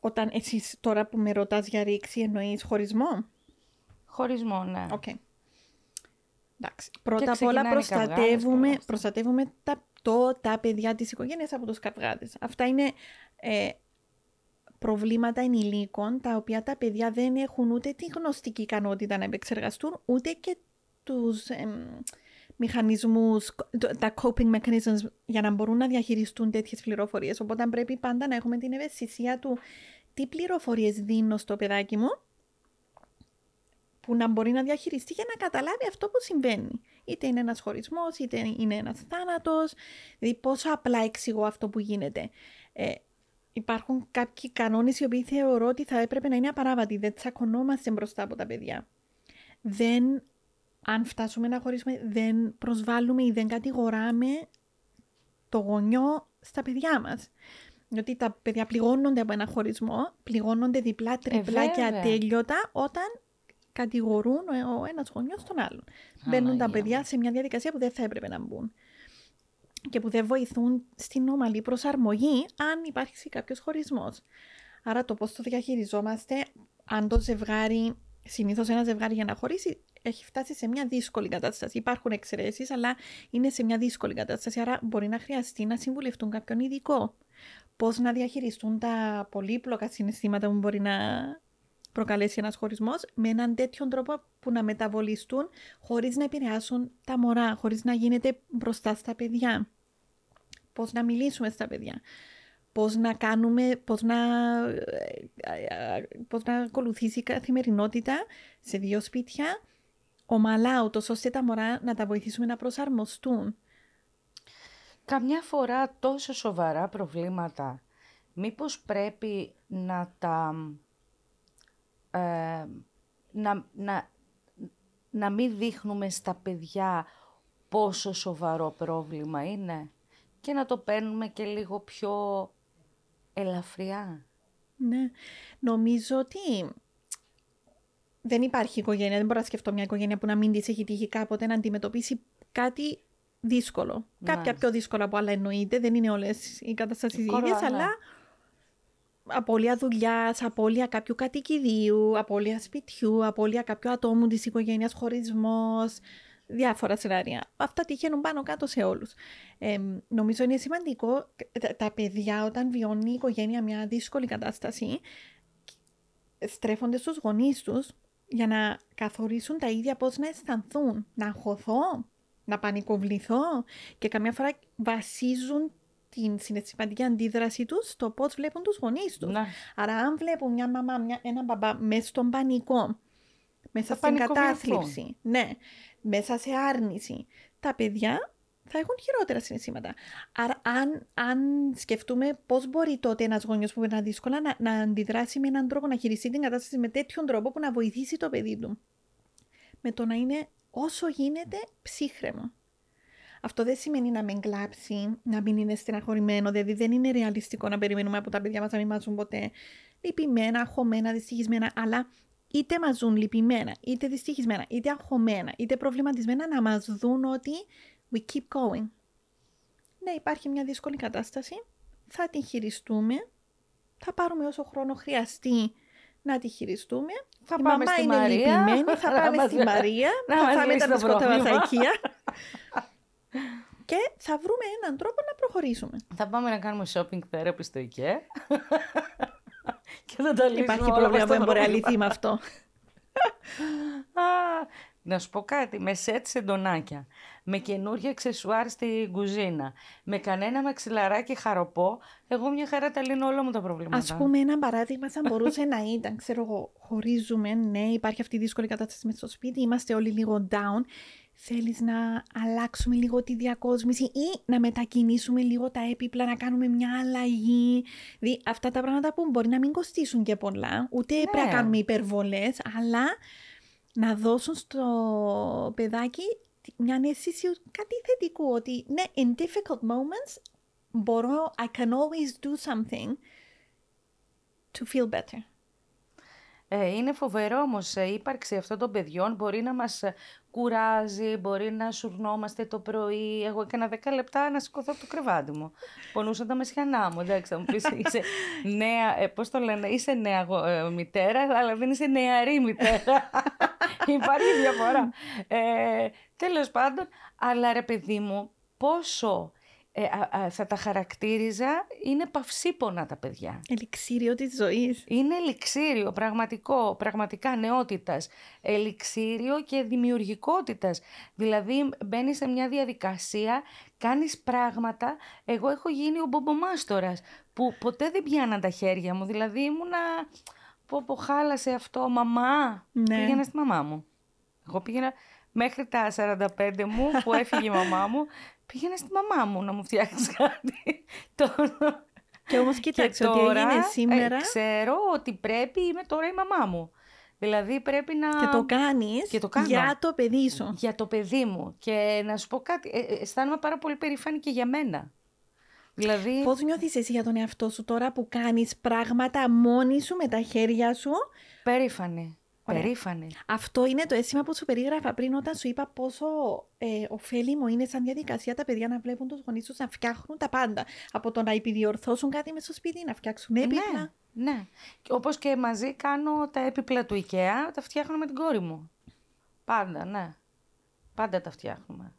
Όταν εσείς τώρα που με ρωτάς για ρήξη εννοείς χωρισμό; Χωρισμό, ναι. Οκ. Εντάξει. Πρώτα απ' ξεκινάνε όλα οι καυγάδες και όλα προστατεύουμε, αυτά. προστατεύουμε τα, το, τα παιδιά της οικογένειας από τους καυγάδες. Αυτά είναι ε, προβλήματα ενηλίκων, τα οποία τα παιδιά δεν έχουν ούτε τη γνωστική ικανότητα να επεξεργαστούν, ούτε και τους εμ, μηχανισμούς, το- τα coping mechanisms για να μπορούν να διαχειριστούν τέτοιες πληροφορίες. Οπότε πρέπει πάντα να έχουμε την ευαισθησία του τι πληροφορίες δίνω στο παιδάκι μου που να μπορεί να διαχειριστεί για να καταλάβει αυτό που συμβαίνει. Είτε είναι ένας χωρισμός, είτε είναι ένας θάνατος, δηλαδή πόσο απλά εξηγώ αυτό που γίνεται. Ε, υπάρχουν κάποιοι κανόνες οι οποίοι θεωρώ ότι θα έπρεπε να είναι απαράβατοι, δεν τσακωνόμαστε μπροστά από τα παιδιά. Δεν, αν φτάσουμε να χωρίσουμε, δεν προσβάλλουμε ή δεν κατηγοράμε το γονιό στα παιδιά μας. Γιατί τα παιδιά πληγώνονται από ένα χωρισμό, πληγώνονται διπλά, τριπλά και βέβαια. ατέλειωτα όταν κατηγορούν ο, ο ένας γονιός τον άλλον. Μπαίνουν τα Παναγία παιδιά σε μια διαδικασία που δεν θα έπρεπε να μπουν και που δεν βοηθούν στην ομαλή προσαρμογή αν υπάρχει κάποιος χωρισμός. Άρα το πώς το διαχειριζόμαστε, αν το ζευγάρι, συνήθως ένα ζευγάρι για να χωρίσει, έχει φτάσει σε μια δύσκολη κατάσταση. Υπάρχουν εξαιρέσεις, αλλά είναι σε μια δύσκολη κατάσταση. Άρα μπορεί να χρειαστεί να συμβουλευτούν κάποιον ειδικό. Πώς να διαχειριστούν τα πολύπλοκα συναισθήματα που μπορεί να προκαλέσει ένας χωρισμός με έναν τέτοιον τρόπο που να μεταβολιστούν χωρίς να επηρεάσουν τα μωρά, χωρίς να γίνεται μπροστά στα παιδιά. Πώς να μιλήσουμε στα παιδιά. Πώς να κάνουμε, πώς να, πώς να ακολουθήσει η καθημερινότητα σε δύο σπίτια ομαλά, ούτως ώστε τα μωρά να τα βοηθήσουμε να προσαρμοστούν. καμιά φορά τόσο σοβαρά προβλήματα, μήπως πρέπει να τα... ε, να, να, να μην δείχνουμε στα παιδιά πόσο σοβαρό πρόβλημα είναι και να το παίρνουμε και λίγο πιο ελαφριά. Ναι. Νομίζω ότι δεν υπάρχει οικογένεια, δεν μπορώ να σκεφτώ μια οικογένεια που να μην της έχει τύχει κάποτε να αντιμετωπίσει κάτι δύσκολο. Ναι. Κάποια πιο δύσκολα από άλλα εννοείται, δεν είναι όλες οι καταστάσεις Κορά, ίδιες, ναι. αλλά απώλεια δουλειάς, απώλεια κάποιου κατοικιδίου, απώλεια σπιτιού, απώλεια κάποιου ατόμου της οικογένειας, χωρισμός, διάφορα σενάρια. Αυτά τυχαίνουν πάνω κάτω σε όλους. Ε, νομίζω είναι σημαντικό τα, τα παιδιά όταν βιώνει η οικογένεια μια δύσκολη κατάσταση στρέφονται στους γονείς τους για να καθορίσουν τα ίδια πώς να αισθανθούν. Να αγχωθώ, να πανικοβληθώ και καμιά φορά βασίζουν την συναισθηματική αντίδραση τους στο πώς βλέπουν τους γονείς τους. Ναι. Άρα αν βλέπουν μια μαμά, μια, ένα μπαμπά μέσα στον πανικό, μέσα Θα στην πανικοβληθούν. κατάθλιψη, ναι, μέσα σε άρνηση, τα παιδιά θα έχουν χειρότερα συναισθήματα. Άρα αν, αν σκεφτούμε πώς μπορεί τότε ένας γονιός που περνά δύσκολα να, να αντιδράσει με έναν τρόπο, να χειριστεί την κατάσταση με τέτοιον τρόπο που να βοηθήσει το παιδί του. Με το να είναι όσο γίνεται ψύχρεμο. Αυτό δεν σημαίνει να μην κλάψει, να μην είναι στεναχωρημένο, δηλαδή δεν είναι ρεαλιστικό να περιμένουμε από τα παιδιά μας να μην μας ζουν ποτέ λυπημένα, αγχωμένα, δυστυχισμένα, αλλά είτε μας ζουν λυπημένα, είτε δυστυχισμένα, είτε αγχωμένα, είτε προβληματισμένα, να μας δουν ότι we keep going. Ναι, υπάρχει μια δύσκολη κατάσταση, θα την χειριστούμε, θα πάρουμε όσο χρόνο χρειαστεί να τη χειριστούμε. Θα Η πάμε μαμά στη είναι Μαρία, λυπημένη, θα να πάμε μας- στη Μαρία, να θα μας φάμε λύσει τα το μπισκότα μας πρόβλημα. στα οικεία και θα βρούμε έναν τρόπο να προχωρήσουμε. Θα πάμε να κάνουμε shopping therapy στο IKEA. και θα τα λύσουμε Υπάρχει όλα πρόβλημα μας που τα δεν μπορεί να προβλήματα. λυθεί με αυτό. Α, να σου πω κάτι, με σετ σεντονάκια, με καινούργια αξεσουάρ στη κουζίνα, με κανένα μαξιλαράκι χαροπό, εγώ μια χαρά τα λύνω όλα μου τα προβλήματα. Ας πούμε ένα παράδειγμα θα μπορούσε να ήταν, ξέρω εγώ, χωρίζουμε, ναι, υπάρχει αυτή η δύσκολη κατάσταση με στο σπίτι, είμαστε όλοι λίγο down, θέλεις να αλλάξουμε λίγο τη διακόσμηση ή να μετακινήσουμε λίγο τα έπιπλα, να κάνουμε μια αλλαγή. Δηλαδή αυτά τα πράγματα που μπορεί να μην κοστίσουν και πολλά, ούτε πρέπει να κάνουμε υπερβολές, αλλά να δώσουν στο παιδάκι μια αίσθηση κάτι θετικού, ότι ναι, in difficult moments μπορώ, I can always do something to feel better. Ε, είναι φοβερό όμως η ύπαρξη αυτών των παιδιών μπορεί να μας ε, κουράζει, μπορεί να σουρνόμαστε το πρωί. Εγώ έκανα 10 λεπτά να σηκωθώ από το κρεβάτι μου. Πονούσαν τα μεσιανά μου. Εντάξει, θα μου πεις, είσαι νέα, ε, πώς το λένε, είσαι νέα γο- ε, μητέρα, αλλά δεν είσαι νεαρή μητέρα. Υπάρχει διαφορά. Ε, τέλος πάντων, αλλά ρε παιδί μου, πόσο ε, α, α, θα τα χαρακτήριζα, είναι παυσίπονα τα παιδιά. Ελιξίριο της ζωής. Είναι ελιξίριο, πραγματικό, πραγματικά νεότητας. Ελιξίριο και δημιουργικότητας. Δηλαδή μπαίνεις σε μια διαδικασία, κάνεις πράγματα. Εγώ έχω γίνει ο μπομπομάστορας, που ποτέ δεν πιάναν τα χέρια μου. Δηλαδή ήμουνα, πω πω χάλασε αυτό, μαμά. Ναι. Πήγαινα στη μαμά μου. Εγώ πήγαινα μέχρι τα 45 μου που έφυγε η μαμά μου, πήγαινα στη μαμά μου να μου φτιάξεις κάτι. Τώρα- Και όμως κοίταξε και ότι τώρα, έγινε ε, σήμερα ξέρω ότι πρέπει, είμαι τώρα η μαμά μου. Δηλαδή πρέπει να... και το κάνεις Και το κάνω. για το παιδί σου. Για το παιδί μου. Και να σου πω κάτι, ε, ε, αισθάνομαι πάρα πολύ περήφανη και για μένα. Δηλαδή, Πώς νιώθεις εσύ για τον εαυτό σου τώρα που κάνεις πράγματα μόνη σου με τα χέρια σου; περήφανη. Ωραία. Περήφανη. Αυτό είναι το αίσθημα που σου περίγραφα πριν όταν σου είπα πόσο ε, ωφέλιμο είναι σαν διαδικασία τα παιδιά να βλέπουν τους γονείς τους να φτιάχνουν τα πάντα. Από το να επιδιορθώσουν κάτι μέσα στο σπίτι, να φτιάξουν έπιπλα. Ναι, ναι. Και όπως και μαζί κάνω τα έπιπλα του IKEA, τα φτιάχνω με την κόρη μου. Πάντα, ναι. Πάντα τα φτιάχνουμε.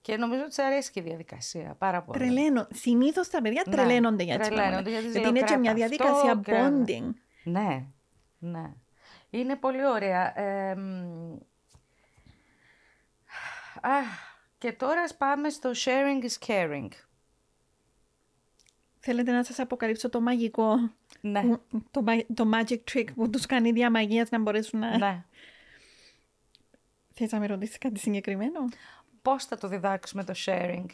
Και νομίζω ότι της αρέσει και η διαδικασία πάρα πολύ. Τρελαίνω. Συνήθως τα παιδιά Ναι, τρελαίνονται για τις τρελαίνονται πράγματα. γιατί Γιατί είναι και ζηλοκράτα μια αυτό, διαδικασία κράτα. bonding. Ναι, ναι. Είναι πολύ ωραία. Ε, μ, α, και τώρα ας πάμε στο sharing is caring. Θέλετε να σας αποκαλύψω το μαγικό, Ναι, που- το, μα- το magic trick που τους κάνει διαμαγείας να μπορέσουν να... ναι. Θες να με ρωτήσεις κάτι συγκεκριμένο; Πώς θα το διδάξουμε το sharing;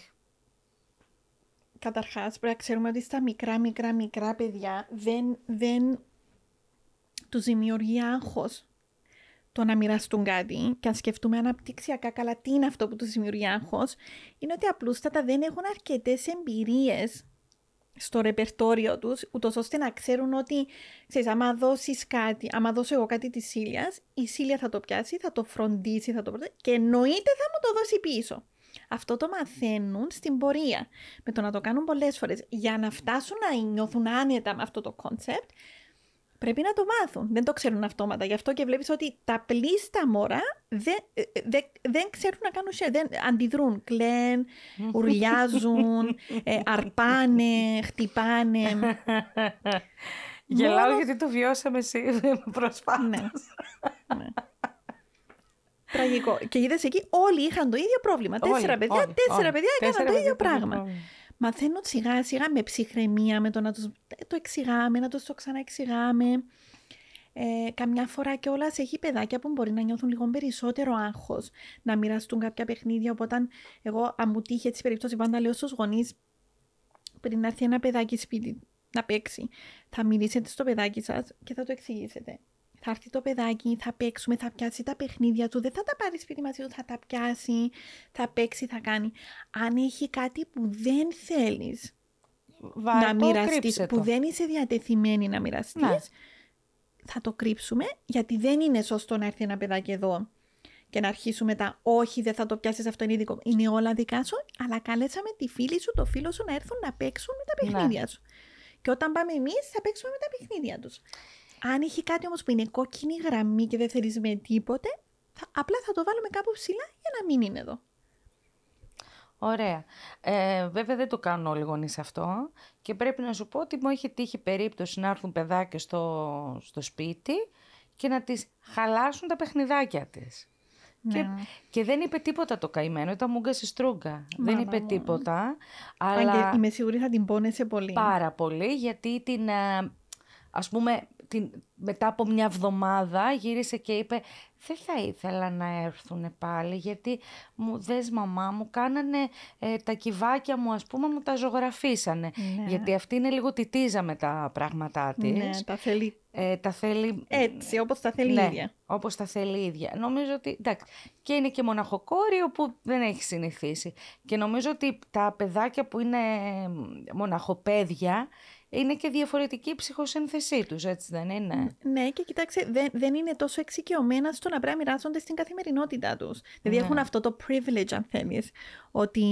καταρχάς πρέπει να ξέρουμε ότι στα μικρά, μικρά, μικρά παιδιά δεν, δεν τους δημιουργεί άγχος το να μοιραστούν κάτι και αν σκεφτούμε αναπτυξιακά καλά τι είναι αυτό που τους δημιουργεί άγχος, είναι ότι απλούστατα δεν έχουν αρκετές εμπειρίες στο ρεπερτόριο τους, ούτως ώστε να ξέρουν ότι, ξέρεις, άμα δώσεις κάτι, άμα δώσω εγώ κάτι της Σίλια, η Σίλια θα το πιάσει, θα το φροντίσει, θα το προτείνει και εννοείται θα μου το δώσει πίσω. Αυτό το μαθαίνουν στην πορεία. Με το να το κάνουν πολλές φορές. Για να φτάσουν να νιώθουν άνετα με αυτό το concept, πρέπει να το μάθουν. Δεν το ξέρουν αυτόματα. Γι' αυτό και βλέπεις ότι τα πλείστα μωρά δεν, ε, ε, δεν, δεν ξέρουν να κάνουν share. Δεν, αντιδρούν. Κλαίν, ουρλιάζουν, ε, αρπάνε, χτυπάνε. Γελάω Μόνο... γιατί το βιώσαμε εσύ προσφάτως. ναι. ναι. Τραγικό. Και είδες εκεί, όλοι είχαν το ίδιο πρόβλημα. Τέσσερα παιδιά, όλοι, τέσσερα όλοι. παιδιά έκαναν το ίδιο πράγμα. Μαθαίνουν σιγά σιγά με ψυχραιμία, με το να τους το εξηγάμε, να τους το ξαναεξηγάμε. Ε, καμιά φορά και όλα έχει παιδάκια που μπορεί να νιώθουν λίγο περισσότερο άγχος να μοιραστούν κάποια παιχνίδια. Οπότε, εγώ, αν μου τύχει έτσι περίπτωση, πάντα λέω στους γονείς πριν να έρθει ένα παιδάκι σπίτι να παίξει, θα μιλήσετε στο παιδάκι σας και θα το εξηγήσετε θα έρθει το παιδάκι, θα παίξουμε, θα πιάσει τα παιχνίδια του, δεν θα τα πάρει σπίτι μαζί του, θα τα πιάσει, θα παίξει, θα κάνει. Αν έχει κάτι που δεν θέλεις να μοιραστείς, που δεν είσαι διατεθειμένη να μοιραστείς, ναι. θα το κρύψουμε, γιατί δεν είναι σωστό να έρθει ένα παιδάκι εδώ και να αρχίσουμε τα όχι, δεν θα το πιάσεις, αυτό είναι δικό Είναι όλα δικά σου, αλλά καλέσαμε τη φίλη σου, το φίλο σου να έρθουν να παίξουν με τα ναι. παιχνίδια σου. Και όταν πάμε εμείς, θα παίξουμε με τα παιχνίδια τους. Αν έχει κάτι όμως που είναι κόκκινη γραμμή και δεν θέλεις με τίποτε, θα, απλά θα το βάλουμε κάπου ψηλά για να μην είναι εδώ. Ωραία. Ε, βέβαια δεν το κάνουν όλοι οι γονείς αυτό και πρέπει να σου πω ότι μου έχει τύχει περίπτωση να έρθουν παιδάκια στο, στο σπίτι και να τις χαλάσουν τα παιχνιδάκια της. Και, ναι. και δεν είπε τίποτα το καημένο, ήταν μούγκα στη στρούγκα. δεν είπε τίποτα. Αλλά... Αν και είμαι σίγουρη θα την πόνεσε πολύ. Πάρα πολύ, γιατί την, ε, ας πούμε, την, μετά από μια εβδομάδα γύρισε και είπε δεν θα ήθελα να έρθουν πάλι γιατί μου δες μαμά μου κάνανε ε, τα κυβάκια μου ας πούμε μου τα ζωγραφίσανε ναι. γιατί αυτή είναι λίγο τιτίζα με τα πράγματά της. Ναι, τα θέλει, ε, τα θέλει... έτσι όπως τα θέλει ναι, ίδια. όπως τα θέλει η ίδια. Νομίζω ότι εντάξει και είναι και μοναχοκόρη που δεν έχει συνηθίσει και νομίζω ότι τα παιδάκια που είναι μοναχοπέδια είναι και διαφορετική η ψυχοσύνθεσή τους, έτσι δεν είναι; Ναι, και κοιτάξτε, δεν, δεν είναι τόσο εξοικειωμένα στο να πρέπει να μοιράζονται στην καθημερινότητά τους. Δηλαδή ναι. έχουν αυτό το privilege, αν θέλεις, ότι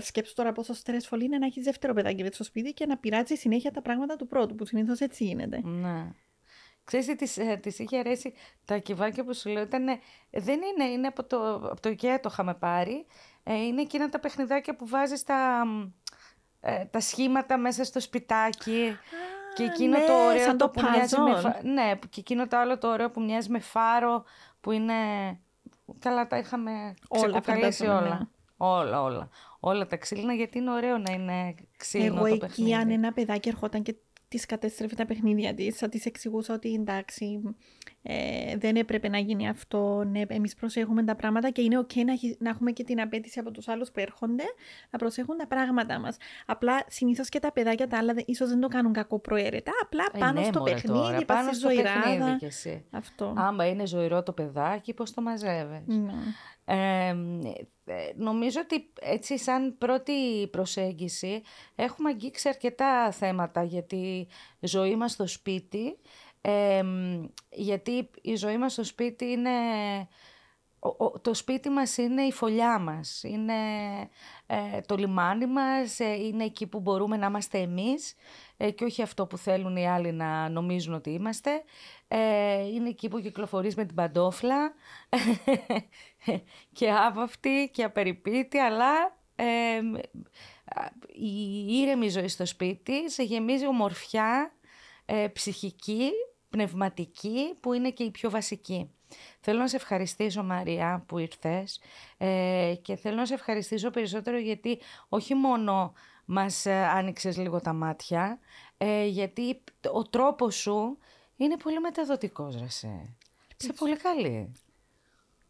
σκέψου τώρα πόσο στρεσφολή είναι να έχεις δεύτερο παιδάκι στο σπίτι και να πειράζει συνέχεια τα πράγματα του πρώτου, που συνήθως έτσι γίνεται. Ναι. Ξέρεις τι της, ε, της είχε αρέσει τα κυβάκια που σου λέω, ήταν, δεν είναι, είναι από το, από το IKEA το είχαμε πάρει, ε, είναι εκείνα τα παιχνιδάκια που βάζεις τα, ε, τα σχήματα μέσα στο σπιτάκι. και εκείνο ναι, το ωραίο το που μοιάζει με Ναι, και εκείνο το άλλο το ωραίο που μοιάζει με φάρο, που είναι... Καλά τα είχαμε ξεκοκαλέσει όλα. Ναι. Όλα, όλα. Όλα τα ξύλινα γιατί είναι ωραίο να είναι ξύλινο Εγώ το εκεί παιχνίδι. αν ένα παιδάκι ερχόταν και τη κατέστρεφε τα παιχνίδια της, θα της εξηγούσα ότι εντάξει, ε, δεν έπρεπε να γίνει αυτό. Ναι, εμείς προσέχουμε τα πράγματα και είναι OK να, να έχουμε και την απέτηση από τους άλλους που έρχονται να προσέχουν τα πράγματα μας. Απλά συνήθως και τα παιδάκια τα άλλα ίσως δεν το κάνουν κακό προαίρετα. Απλά ε, πάνω ναι, στο παιχνίδι, πάνω στο ζωηράδα. Αυτό. Άμα είναι ζωηρό το παιδάκι, πώς το μαζεύεις; Ναι. Ε, νομίζω ότι έτσι σαν πρώτη προσέγγιση έχουμε αγγίξει αρκετά θέματα για τη ζωή μας στο σπίτι. Γιατί η ζωή μας στο σπίτι είναι... το σπίτι μας είναι η φωλιά μας, είναι ε, το λιμάνι μας, ε, είναι εκεί που μπορούμε να είμαστε εμείς ε, και όχι αυτό που θέλουν οι άλλοι να νομίζουν ότι είμαστε. είναι εκεί που κυκλοφορείς με την παντόφλα και άβαυτη και απεριπίτη, αλλά η ήρεμη ζωή στο σπίτι σε γεμίζει ομορφιά ψυχική πνευματική που είναι και η πιο βασική. Θέλω να σε ευχαριστήσω Μαρία που ήρθες ε, και θέλω να σε ευχαριστήσω περισσότερο γιατί όχι μόνο μας ε, άνοιξες λίγο τα μάτια, ε, γιατί ο τρόπος σου είναι πολύ μεταδοτικός, ρε Σε πολύ καλή.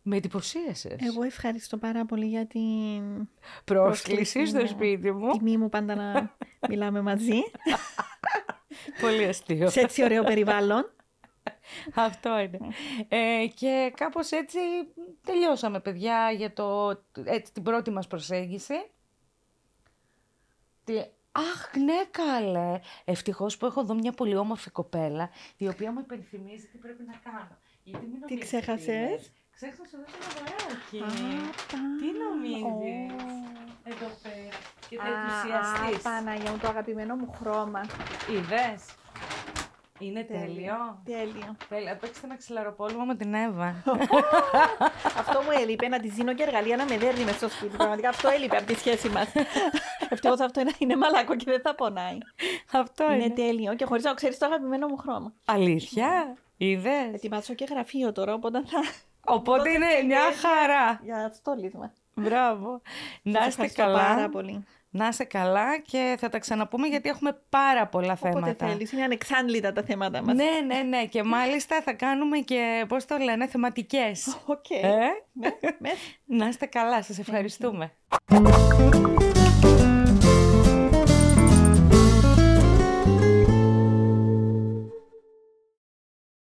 Με εντυπωσίασες. Εγώ ευχαριστώ πάρα πολύ για την Πρόσκληση στο ναι. σπίτι μου. τιμή μου πάντα να μιλάμε μαζί Πολύ αστείο. σε έτσι ωραίο περιβάλλον. Αυτό είναι. Ε, και κάπως έτσι τελειώσαμε, παιδιά, για το, έτσι, την πρώτη μας προσέγγιση. Τι... Αχ, ναι, καλέ. Ευτυχώς που έχω εδώ μια πολύ όμορφη κοπέλα, η οποία μου υπενθυμίζει τι πρέπει να κάνω. Γιατί μην Τι νομίζεις ξέχασες; ότι είναι. Ξέχασα να σου δώσω ένα δωράκι. Τι νομίζεις; Εδώ πέρα. Και θα ενθουσιαστείς. Παναγία μου, το αγαπημένο μου χρώμα. Είδες; Είναι τέλειο. Τέλειο. Τέλεια. Παίξτε ένα ξυλαροπόλεμο με την Εύα. αυτό μου έλειπε, να τη δίνω και εργαλεία να με δέρνει μες στο σπίτι. Πραγματικά αυτό έλειπε από τη σχέση μας. Ευτυχώς αυτό είναι, είναι μαλακό και δεν θα πονάει. Αυτό είναι. είναι τέλειο και χωρίς να ξέρεις το αγαπημένο μου χρώμα. Αλήθεια; Είδες; Ετοιμάσω και γραφείο τώρα, οπότε θα. Οπότε είναι μια χαρά. Για στόλισμα. Μπράβο. Να Σας είστε ευχαριστώ καλά. πάρα πολύ. Να είστε καλά και θα τα ξαναπούμε γιατί έχουμε πάρα πολλά Όποτε θέματα. θέλεις, είναι ανεξάντλητα τα θέματα μας. Ναι, ναι, ναι. Και μάλιστα θα κάνουμε και, πώς το λένε, θεματικές. Οκ. Ε; Ναι, με- Να είστε καλά. Σας ευχαριστούμε.